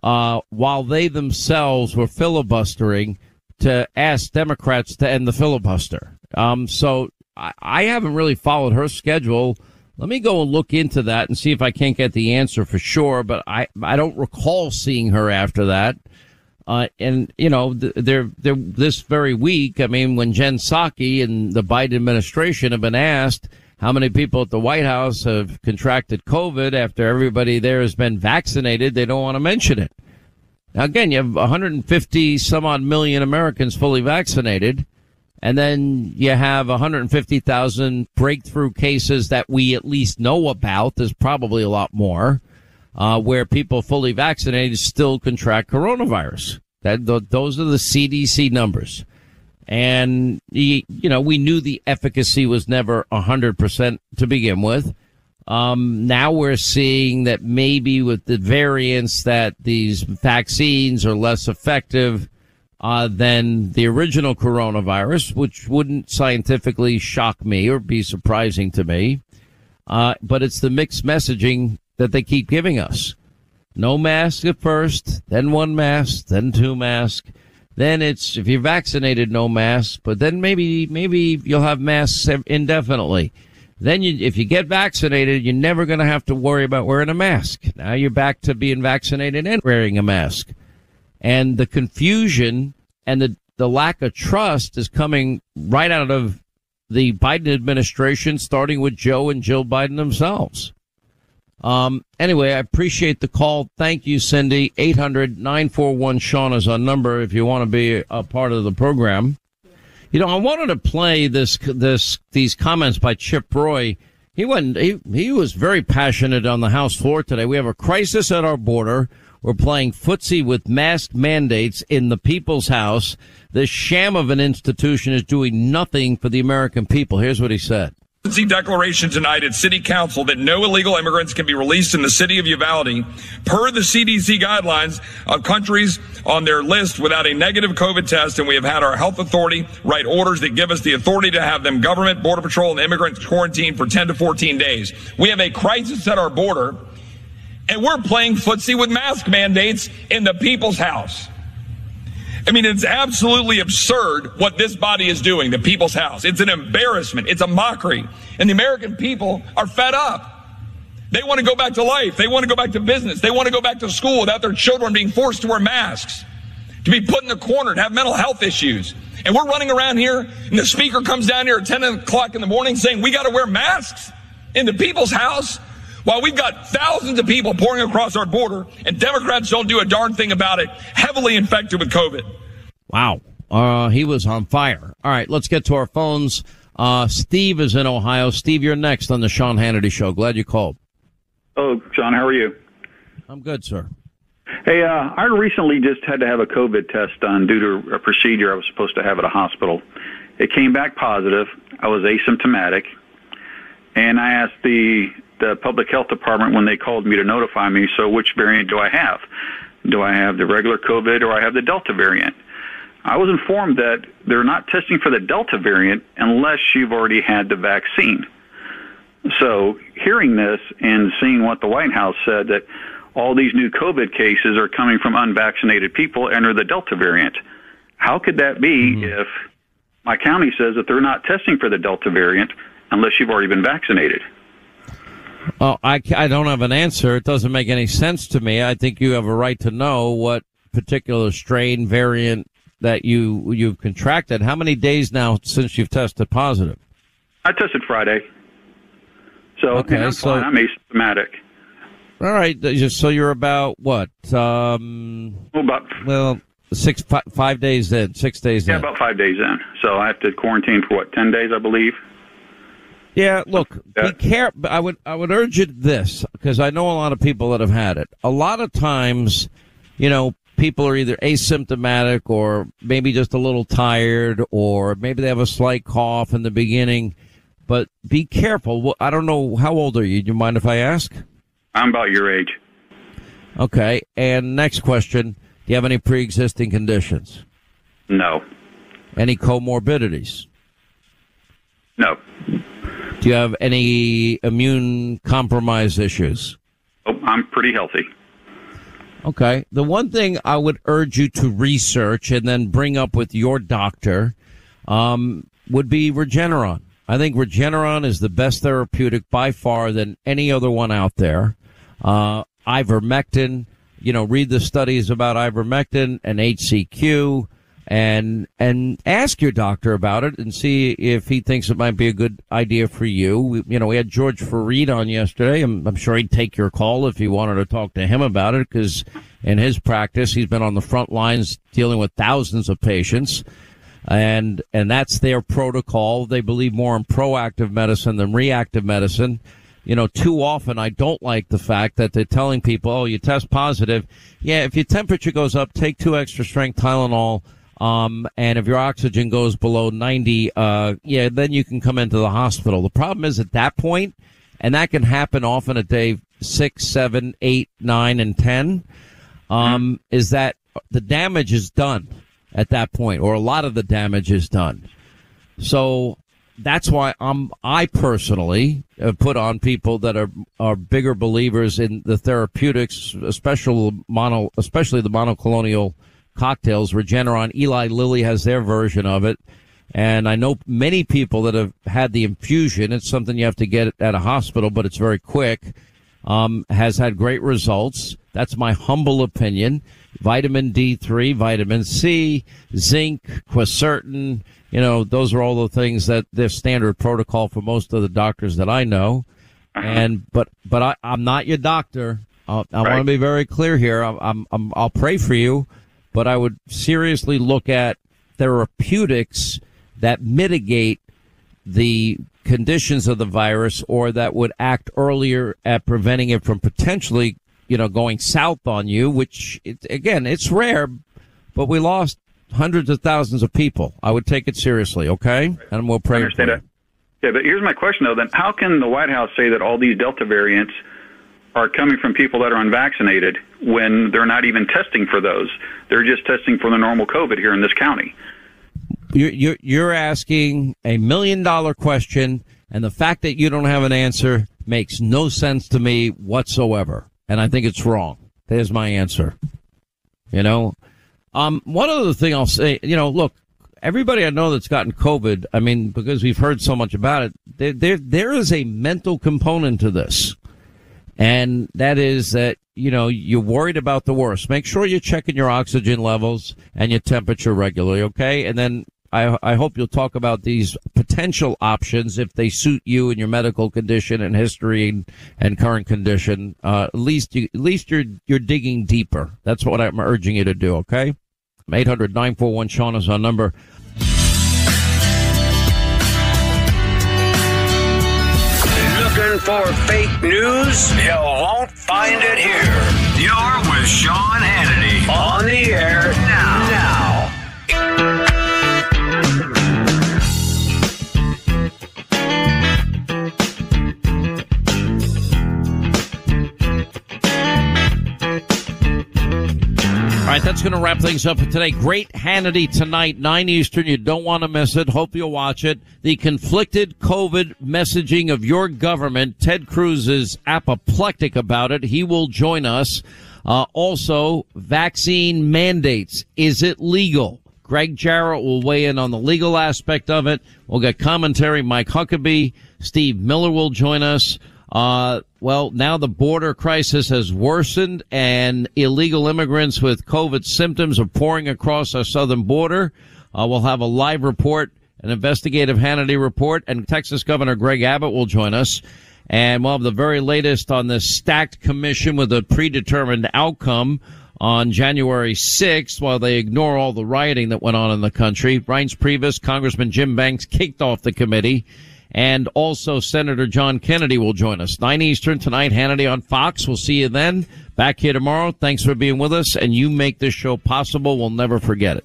uh, while they themselves were filibustering to ask Democrats to end the filibuster. Um, so I, I haven't really followed her schedule Let me go and look into that and see if I can't get the answer for sure. But I, I don't recall seeing her after that. Uh, and you know, they're, they're this very week. I mean, when Jen Psaki and the Biden administration have been asked how many people at the White House have contracted COVID after everybody there has been vaccinated, they don't want to mention it. Now, again, you have 150 some odd million Americans fully vaccinated. And then you have 150,000 breakthrough cases that we at least know about. There's probably a lot more, uh, where people fully vaccinated still contract coronavirus. That, those are the CDC numbers. And, you know, we knew the efficacy was never 100% to begin with. Um, now we're seeing that maybe with the variants that these vaccines are less effective uh, than the original coronavirus, which wouldn't scientifically shock me or be surprising to me. Uh, but it's the mixed messaging that they keep giving us. No mask at first, then one mask, then two masks. Then it's if you're vaccinated, no mask, but then maybe maybe you'll have masks indefinitely. Then you, if you get vaccinated, you're never going to have to worry about wearing a mask. Now you're back to being vaccinated and wearing a mask. And the confusion and the, the lack of trust is coming right out of the Biden administration, starting with Joe and Jill Biden themselves. Um, anyway, I appreciate the call. Thank you, Cindy. 800 941 Sean is our number if you want to be a part of the program. You know, I wanted to play this, this, these comments by Chip Roy. He went, he, he was very passionate on the House floor today. We have a crisis at our border. We're playing footsie with mask mandates in the people's house. This sham of an institution is doing nothing for the American people. Here's what he said declaration tonight at City Council that no illegal immigrants can be released in the city of Uvalde per the CDC guidelines of countries on their list without a negative COVID test. And we have had our health authority write orders that give us the authority to have them government, border patrol, and immigrants quarantined for 10 to 14 days. We have a crisis at our border and we're playing footsie with mask mandates in the people's house. I mean, it's absolutely absurd what this body is doing, the people's house. It's an embarrassment. It's a mockery. And the American people are fed up. They want to go back to life. They want to go back to business. They want to go back to school without their children being forced to wear masks, to be put in the corner, to have mental health issues. And we're running around here, and the speaker comes down here at 10 o'clock in the morning saying we got to wear masks in the people's house while we've got thousands of people pouring across our border and Democrats don't do a darn thing about it, heavily infected with COVID. Wow. Uh, he was on fire. All right, let's get to our phones. Uh, Steve is in Ohio. Steve, you're next on the Sean Hannity Show. Glad you called. Oh, Sean, how are you? I'm good, sir. Hey, uh, I recently just had to have a COVID test done due to a procedure I was supposed to have at a hospital. It came back positive. I was asymptomatic, and I asked the the public health department when they called me to notify me. So, which variant do I have? Do I have the regular COVID or I have the Delta variant? I was informed that they're not testing for the Delta variant unless you've already had the vaccine. So, hearing this and seeing what the White House said that all these new COVID cases are coming from unvaccinated people and are the Delta variant, how could that be mm-hmm. if my county says that they're not testing for the Delta variant unless you've already been vaccinated? Well, I, I don't have an answer. It doesn't make any sense to me. I think you have a right to know what particular strain variant that you you've contracted. How many days now since you've tested positive? I tested Friday. So okay, I'm so fine. I'm asymptomatic. All right, so you're about what? Um, well, about well, six five, five days in, six days yeah, in. about five days in. So I have to quarantine for what? Ten days, I believe. Yeah, [LAUGHS] look, be careful. I would I would urge you this because I know a lot of people that have had it. A lot of times, you know, people are either asymptomatic or maybe just a little tired or maybe they have a slight cough in the beginning. But be careful. I don't know how old are you. Do you mind if I ask? I'm about your age. Okay. And next question: Do you have any pre-existing conditions? No. Any comorbidities? No. Do you have any immune compromise issues? Oh, I'm pretty healthy. Okay. The one thing I would urge you to research and then bring up with your doctor um, would be Regeneron. I think Regeneron is the best therapeutic by far than any other one out there. Uh, ivermectin, you know, read the studies about ivermectin and HCQ and and ask your doctor about it and see if he thinks it might be a good idea for you. You know, we had George Fareed on yesterday. I'm, I'm sure he'd take your call if you wanted to talk to him about it because in his practice, he's been on the front lines dealing with thousands of patients. And, and that's their protocol. They believe more in proactive medicine than reactive medicine. You know, too often I don't like the fact that they're telling people, oh, you test positive. Yeah, if your temperature goes up, take two extra strength Tylenol um, and if your oxygen goes below 90, uh, yeah, then you can come into the hospital. The problem is at that point, and that can happen often at day six, seven, eight, nine, and 10, um, is that the damage is done at that point, or a lot of the damage is done. So that's why I'm, I personally put on people that are, are bigger believers in the therapeutics, especially mono, especially the monoclonal cocktails. Regeneron, Eli Lilly has their version of it. And I know many people that have had the infusion. It's something you have to get at a hospital, but it's very quick. Um, has had great results. That's my humble opinion. Vitamin D3, vitamin C, zinc, quercetin. You know, those are all the things that they're standard protocol for most of the doctors that I know. Uh-huh. And, but, but I, I'm not your doctor. I, I right. want to be very clear here. I'm, I'm, I'm, I'll pray for you but I would seriously look at therapeutics that mitigate the conditions of the virus or that would act earlier at preventing it from potentially, you know, going south on you, which it, again, it's rare, but we lost hundreds of thousands of people. I would take it seriously, okay? And we'll pray. I understand that. Yeah, but here's my question though, then how can the White House say that all these Delta variants are coming from people that are unvaccinated when they're not even testing for those. They're just testing for the normal COVID here in this county. You're, you're asking a million dollar question, and the fact that you don't have an answer makes no sense to me whatsoever. And I think it's wrong. There's my answer. You know, um, one other thing I'll say, you know, look, everybody I know that's gotten COVID, I mean, because we've heard so much about it, there, there, there is a mental component to this. And that is that, you know, you're worried about the worst. Make sure you're checking your oxygen levels and your temperature regularly, okay? And then I, I hope you'll talk about these potential options if they suit you and your medical condition and history and, and current condition. Uh, at least you, at least you're, you're digging deeper. That's what I'm urging you to do, okay? 800 941 Sean is our number. Looking for fake news? You won't find it here. You're with Sean Hannity on the air now. All right, that's going to wrap things up for today. Great Hannity tonight, 9 Eastern. You don't want to miss it. Hope you'll watch it. The conflicted COVID messaging of your government. Ted Cruz is apoplectic about it. He will join us. Uh, also, vaccine mandates. Is it legal? Gregg Jarrett will weigh in on the legal aspect of it. We'll get commentary. Mike Huckabee, Steve Miller will join us. Uh, well, now the border crisis has worsened and illegal immigrants with COVID symptoms are pouring across our southern border. Uh, we'll have a live report, an investigative Hannity report, and Texas Governor Greg Abbott will join us. And we'll have the very latest on this stacked commission with a predetermined outcome on January 6th while they ignore all the rioting that went on in the country. Reince Priebus, Congressman Jim Banks kicked off the committee and also Senator John Kennedy will join us. 9 Eastern tonight, Hannity on Fox. We'll see you then. Back here tomorrow. Thanks for being with us, and you make this show possible. We'll never forget it.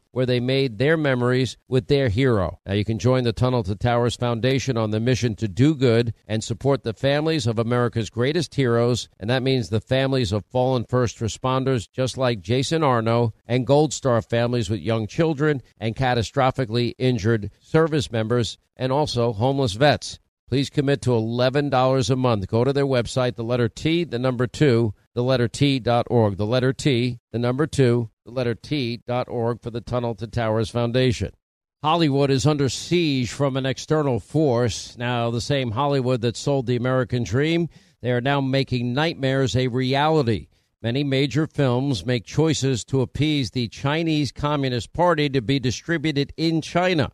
where they made their memories with their hero. Now you can join the Tunnel to Towers Foundation on the mission to do good and support the families of America's greatest heroes, and that means the families of fallen first responders just like Jason Arno and Gold Star families with young children and catastrophically injured service members and also homeless vets. Please commit to $11 a month. Go to their website, the letter T, the number 2, the letter T.org. The letter T, the number 2, the letter T.org for the Tunnel to Towers Foundation. Hollywood is under siege from an external force. Now, the same Hollywood that sold the American dream, they are now making nightmares a reality. Many major films make choices to appease the Chinese Communist Party to be distributed in China.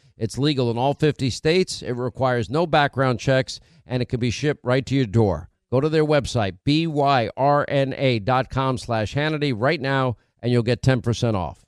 It's legal in all 50 states. It requires no background checks, and it can be shipped right to your door. Go to their website, byrna.com slash Hannity right now, and you'll get 10% off.